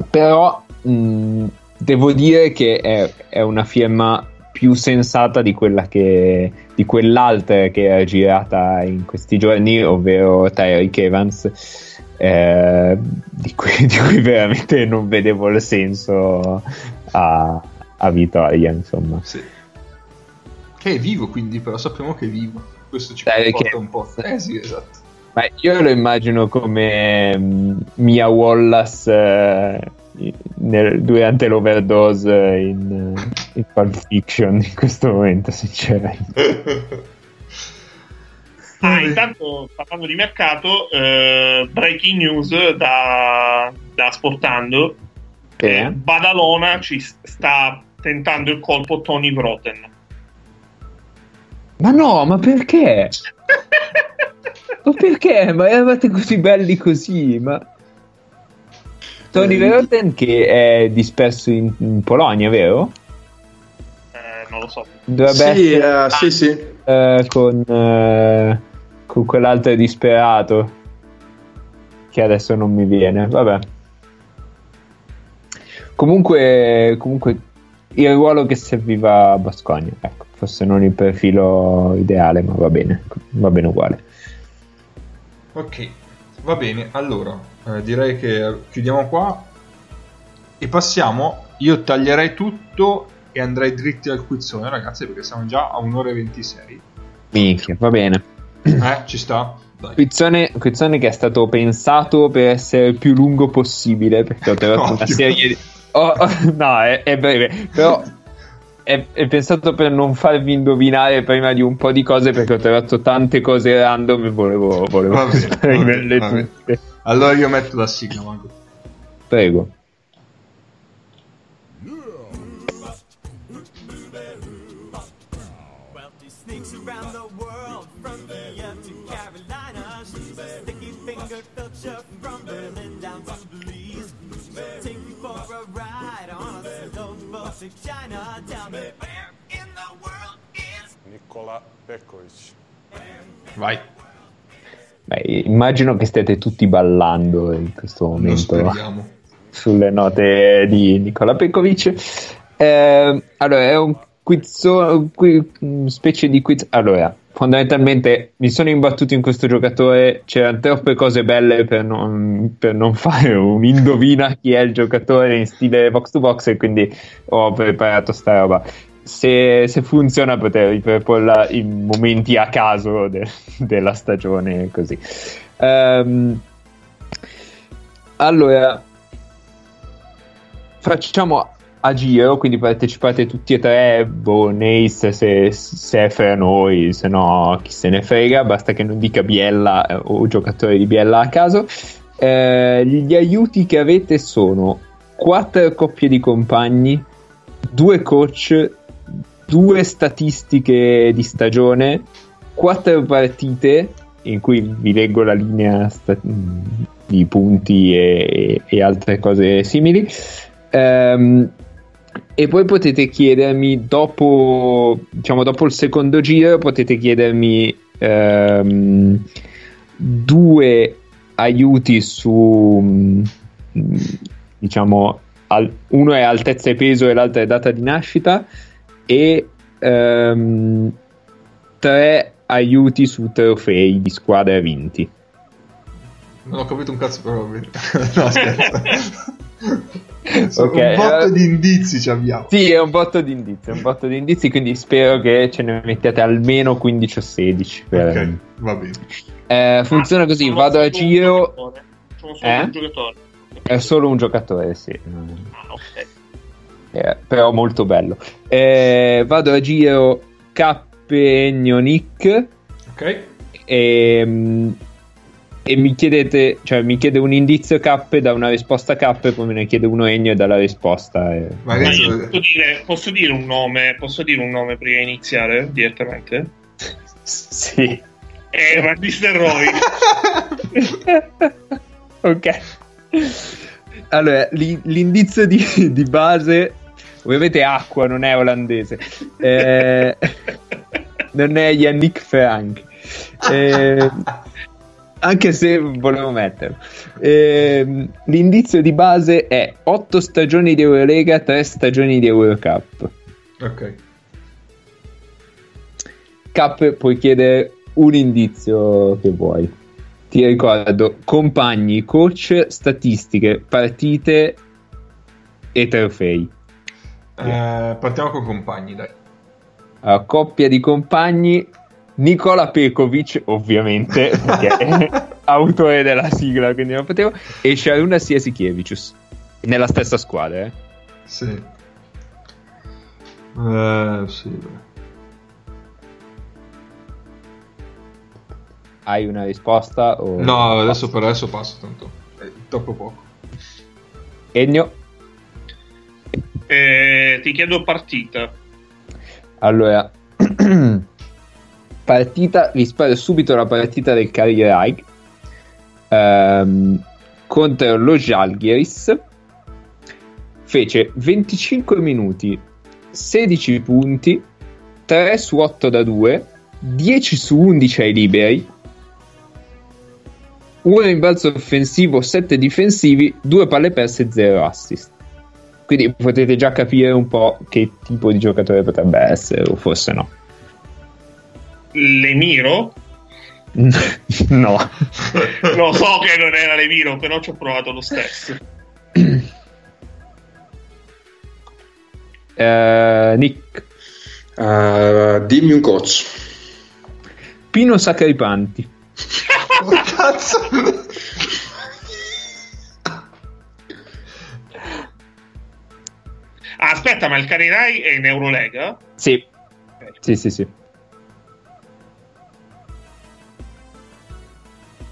però mh, devo dire che è, è una firma più sensata di quella che di quell'altra che era girata in questi giorni ovvero Tyreek Evans eh, di, cui, di cui veramente non vedevo il senso a, a vittoria insomma Sì. Che è vivo, quindi, però sappiamo che è vivo. Questo ci Dai, porta che- un po'. Eh sì, esatto. Ma io lo immagino come mm, Mia Wallace eh, nel- durante l'overdose in, in Pulp Fiction in questo momento, sinceramente. Ah, intanto parlando di mercato, eh, breaking news da, da Sportando. Eh? Badalona ci sta tentando il colpo Tony Vroten. Ma no, ma perché? Ma perché? Ma eravate così belli così? Ma... Tony Eh, Verden che è disperso in, in Polonia, vero? Eh, non lo so. Dovrebbe Sì, essere eh, sì, sì. eh, con, eh, con quell'altro disperato che adesso non mi viene. Vabbè. Comunque, comunque il ruolo che serviva a Bascogna, ecco, forse non il profilo ideale, ma va bene, va bene uguale. Ok, va bene. Allora, eh, direi che chiudiamo qua e passiamo. Io taglierei tutto e andrei dritti al quizzone, ragazzi, perché siamo già a un'ora e 26. Minchia, va bene. Eh, ci sta? Quizzone, quizzone che è stato pensato per essere il più lungo possibile, perché ho trovato una serie di... Oh, oh, no, è, è breve, però è, è pensato per non farvi indovinare prima di un po' di cose, perché ho trovato tante cose random e volevo, volevo Va bene, va bene, sprimerle va bene. tutte. Allora io metto la sigla, Mago. Prego. Nikola Pekovic. Vai, Beh, immagino che stiate tutti ballando in questo momento. sulle note di Nicola Pekovic. Eh, allora, è un quiz, un qui- una specie di quiz. Allora, fondamentalmente mi sono imbattuto in questo giocatore. C'erano troppe cose belle per non, per non fare un indovina chi è il giocatore in stile box to box, e quindi ho preparato sta roba. Se, se funziona, potrei riproporla in momenti a caso de- della stagione, così. Ehm, allora, facciamo a giro, quindi partecipate tutti e tre, boh, Nace se, se è fra noi, se no chi se ne frega, basta che non dica Biella eh, o giocatori di Biella a caso. Eh, gli aiuti che avete sono quattro coppie di compagni, due coach, due statistiche di stagione, quattro partite in cui vi leggo la linea sta- di punti e, e altre cose simili. Ehm, e poi potete chiedermi dopo, diciamo, dopo il secondo giro, potete chiedermi ehm, due aiuti su, diciamo, al- uno è altezza e peso e l'altro è data di nascita e ehm, tre aiuti su trofei di squadre vinti. Non ho capito un cazzo, però no, scherzo. Ok, un botto eh. di indizi ci abbiamo. Sì, è un botto di indizi, è un botto di indizi, quindi spero che ce ne mettiate almeno 15 o 16. per- Ok, va bene. Eh, funziona così, Sono vado a giro. Sono solo Eh? un giocatore. è solo un giocatore, sì, Ah, ok. Eh, però molto bello. Eh, vado a giro Capegno Nick Ok. e mm, e mi chiedete, cioè mi chiede un indizio K da una risposta K poi me ne chiede uno Ennio e dalla risposta. E... Ma Ma io posso dire, posso dire un nome? Posso dire un nome prima di iniziare direttamente? Sì. Eh, Van Nistelrooy. ok. Allora, l'i- l'indizio di, di base, ovviamente acqua, non è olandese. Eh, non è Yannick Frank. Eh, anche se volevo metterlo. Eh, l'indizio di base è 8 stagioni di Eurolega, 3 stagioni di Eurocup. ok. Cap puoi chiedere un indizio che vuoi. Ti ricordo compagni, coach, statistiche, partite e trofei. Eh, partiamo con compagni, dai. Allora, coppia di compagni Nicola Pekovic, ovviamente, perché autore della sigla, quindi non potevo, e Sharuna Siesikievicius, nella stessa squadra. Eh. Sì. Eh, sì. beh. Hai una risposta? O... No, adesso per adesso passo tanto. È troppo poco. Ennio? Eh, ti chiedo partita. Allora, partita, vi sparo subito la partita del Cagliari ehm, contro lo Žalgiris. Fece 25 minuti, 16 punti, 3 su 8 da 2, 10 su 11 ai liberi, 1 rimbalzo offensivo, 7 difensivi, 2 palle perse e 0 assist. Quindi potete già capire un po' che tipo di giocatore potrebbe essere, o forse no. Lemiro? no. Lo so che non era Lemiro, però ci ho provato lo stesso. Eh, Nick. Uh, dimmi un coach. Pino Sacripanti. Cazzo! Ah, aspetta, ma il Carirai è in Eurolega? Sì. Sì, sì, sì.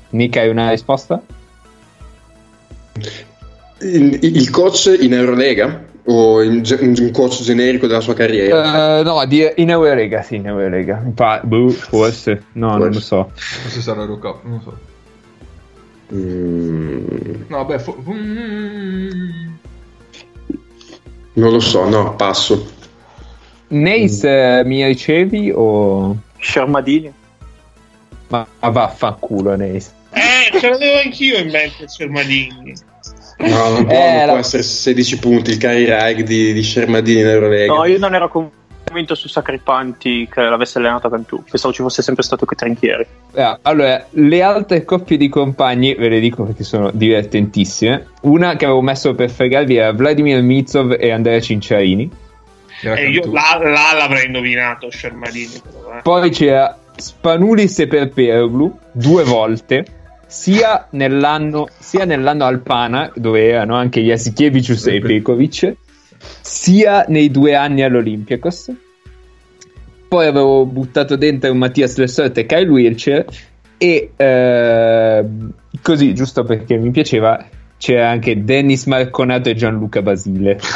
Nick, hai una risposta? Il, il coach in Eurolega? O in un coach generico della sua carriera? Eh, no, di- in Eurolega, sì, in Eurolega. Pa- boh, forse. No, non lo so. Forse sarà Eurocup, non lo so. Mm, No, beh, fo- mm, non lo so, no, passo. Nace, eh, mi ricevi o... Shermadini. Ma, ma vaffanculo, Nace. Eh, ce l'avevo anch'io in mente Cermadini. No, non può, Eh, non può la- essere 16 punti il Cari Rag di, di Shermadini in Eurolega. No, io non ero convinto su Sacripanti che l'avesse allenato Cantù. Pensavo ci fosse sempre stato che Trinchieri. Eh, allora, le altre coppie di compagni, ve le dico perché sono divertentissime. Una che avevo messo per fregarvi era Vladimir Mitsov e Andrea Cinciarini. E Eh, io là, là l'avrei indovinato Shermadini. Però, eh. Poi c'era Spanulis e Perperoglu due volte, sia nell'anno, sia nell'anno Alpana, dove erano anche Jasikiewicz e Pekovic, sia nei due anni all'Olympiakos. Poi avevo buttato dentro Mattias Lessorte e Kyle Wilcher e ehm, così, giusto perché mi piaceva, c'era anche Dennis Marconato e Gianluca Basile.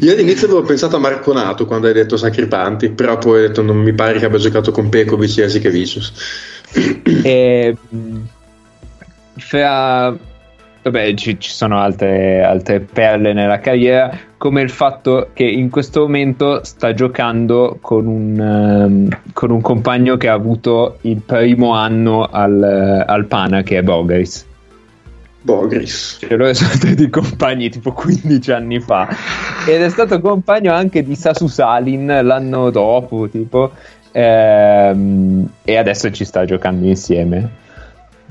Io all'inizio avevo pensato a Marconato quando hai detto Sacripanti, però poi ho detto non mi pare che abbia giocato con Pekovic e Jasikevicius. E, mh, fra vabbè, ci, ci sono altre, altre perle nella carriera, come il fatto che in questo momento sta giocando con un, ehm, con un compagno che ha avuto il primo anno al, al Pana, che è Bogaris. Bogris. Cioè, loro sono stati compagni tipo 15 anni fa ed è stato compagno anche di Sasu Salin l'anno dopo tipo ehm, e adesso ci sta giocando insieme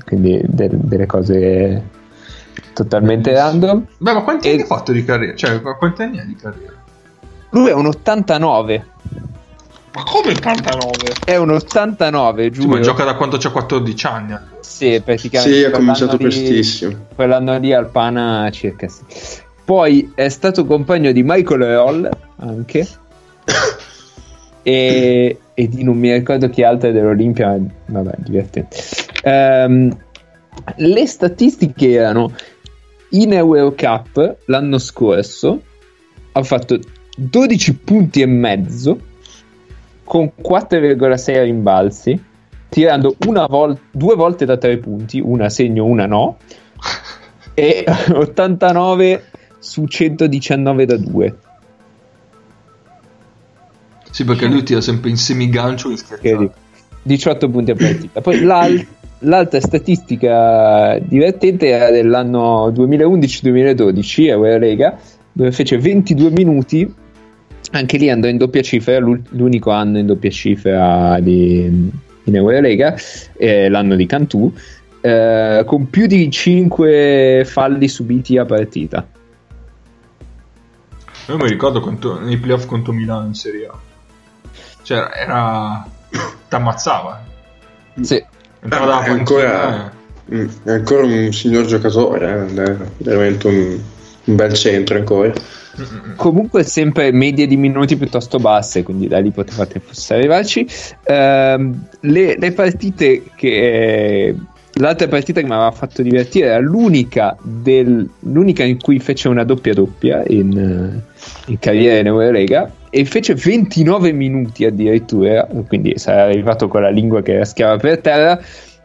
quindi de- delle cose totalmente random Beh, ma quanti E- anni ha fatto di carriera? Cioè, quanti anni ha di carriera? lui è un 89 Ma come 89? è un 89 Sì, giuro ma gioca da quando c'ha 14 anni. Sì, praticamente Sì, ha cominciato lì- prestissimo. Quell'anno lì al Pana circa sì. Poi è stato compagno di Michael Roll anche. e, e di non mi ricordo chi altro è dell'Olimpia, ma vabbè, divertente. Ehm, le statistiche erano in Eurocup l'anno scorso ha fatto 12 punti e mezzo con 4,6 rimbalzi tirando una vol- due volte da tre punti una segno una no e 89 su 119 da 2 Sì, perché lui tira sempre in semigancio che schiacciato. di- 18 punti a partita. Poi l'al- l'altra statistica divertente era dell'anno 2011-2012 Eurolega, dove fece 22 minuti. Anche lì andò in doppia cifra, l'unico anno in doppia cifra di, in Eurolega, eh, l'anno di Cantù, eh, con più di 5 falli subiti a partita. Io mi ricordo quanto, nei playoff contro Milano in Serie A. Cioè, era... t'ammazzava. Sì. Entrava dalla è ancora, è ancora un signor giocatore, eh, è veramente un, un bel centro ancora. eh. Comunque sempre medie di minuti piuttosto basse, quindi da lì potevate forse arrivarci. Ehm, le, le partite che... L'altra partita che mi aveva fatto divertire era l'unica, del, l'unica in cui fece una doppia doppia in, eh, in carriera in Eurolega e fece 29 minuti addirittura, quindi sarà arrivato con la lingua che era schiava per terra.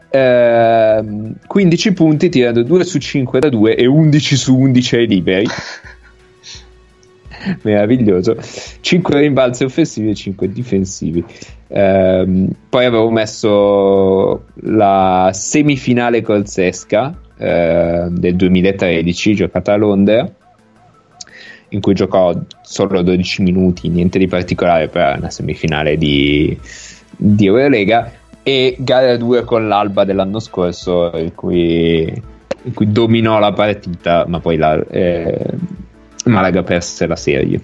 ehm, 15 punti tirando 2 su 5 da 2 e 11 su 11 ai liberi. Meraviglioso. 5 rimbalzi offensivi e 5 difensivi. Ehm, poi avevo messo la semifinale col Sesca eh, del 2013 giocata a Londra in cui giocò solo 12 minuti niente di particolare per una semifinale di, di Eurolega e gara 2 con l'Alba dell'anno scorso in cui, in cui dominò la partita ma poi la, eh, Malaga perse la serie.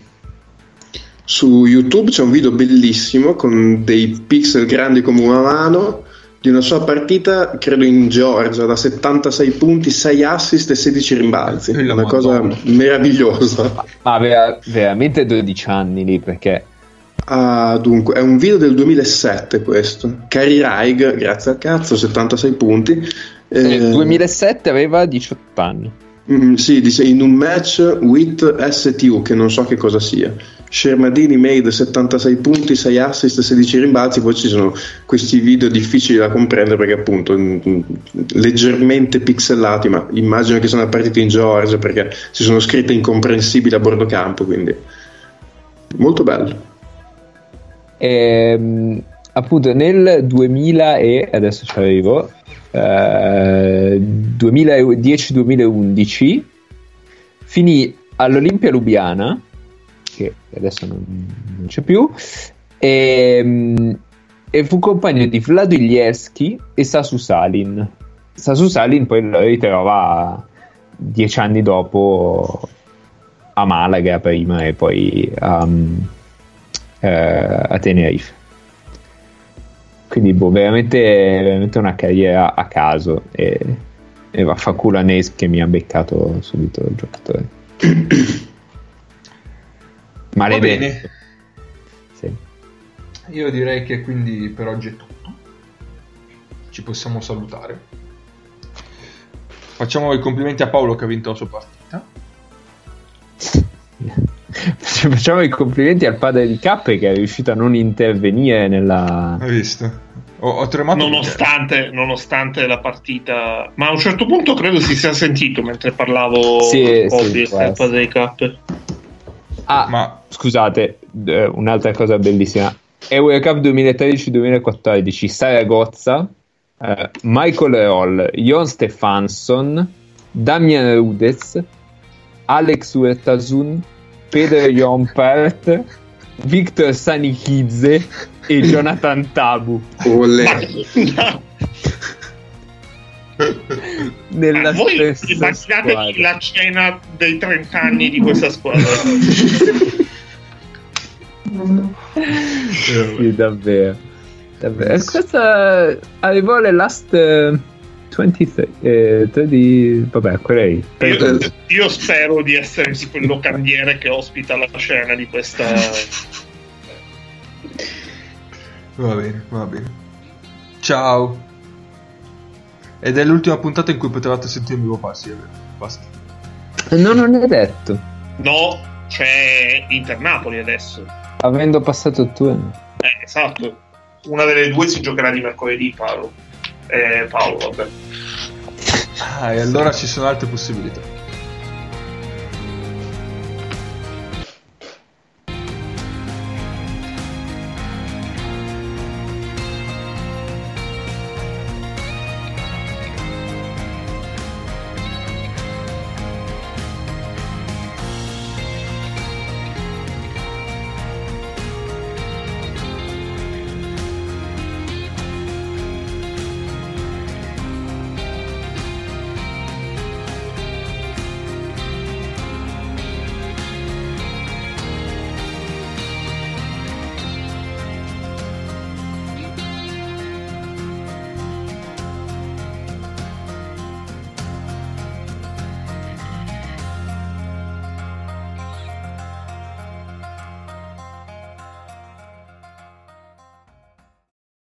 Su YouTube c'è un video bellissimo con dei pixel grandi come una mano di una sua partita, credo in Georgia, da 76 punti, 6 assist e 16 rimbalzi. Una cosa Madonna. meravigliosa. ma aveva veramente 12 anni lì perché Ah, dunque, è un video del 2007 questo. Cari Raig, grazie al cazzo, 76 punti. nel Eh, 2007 aveva 18 anni Mm, sì, dice in un match with STU, che non so che cosa sia. Shermadini made 76 punti, 6 assist, 16 rimbalzi. Poi ci sono questi video difficili da comprendere perché, appunto, mm, mm, leggermente pixelati. Ma immagino che siano partite in Georgia perché si sono scritte incomprensibili a bordo campo. Quindi, molto bello. Ehm, appunto nel 2000 e adesso ci arrivo eh, 2010-2011 finì all'Olimpia Lubiana che adesso non, non c'è più. E, e fu compagno di Vlado Ilierski e Sasu Salin. Sasu Salin poi lo ritrova dieci anni dopo a Malaga prima e poi a, eh, a Tenerife. Quindi boh, veramente, veramente una carriera a caso e, e vaffanculo a Nes che mi ha beccato subito il giocatore maledetto bene. Sì. Io direi che quindi per oggi è tutto. Ci possiamo salutare. Facciamo i complimenti a Paolo che ha vinto la sua partita. Facciamo i complimenti al padre di Cappe che è riuscito a non intervenire nella. Hai visto? Ho, ho tremato. Nonostante, nonostante la partita, ma a un certo punto credo si sia sentito mentre parlavo Sì, con sì, essere. padre di Cappe. Ah, Ma scusate, eh, un'altra cosa bellissima. Eurocup 2013-2014, Saragozza, eh, Michael Roll, Jon Stefansson, Damian Rudez, Alex Urtasun, Pedro Jompert, Victor Sanichidze e Jonathan Tabu Olè. nella Ah, voi stessa immaginatevi squadra. la cena dei 30 anni di questa squadra. Sì, davvero. davvero. E Questa arrivò alle last eh, 23, eh, 30 vabbè, quella lì. Io, io spero di essere tipo il locandiere che ospita la scena di questa. va bene, va bene. Ciao. Ed è l'ultima puntata in cui potevate sentirmi vero. Basta. No, non è detto. No, c'è Inter-Napoli adesso. Avendo passato il turno. Eh, esatto. Una delle due si giocherà di mercoledì, Paolo. Eh, Paolo, vabbè. Ah, e allora ci sono altre possibilità.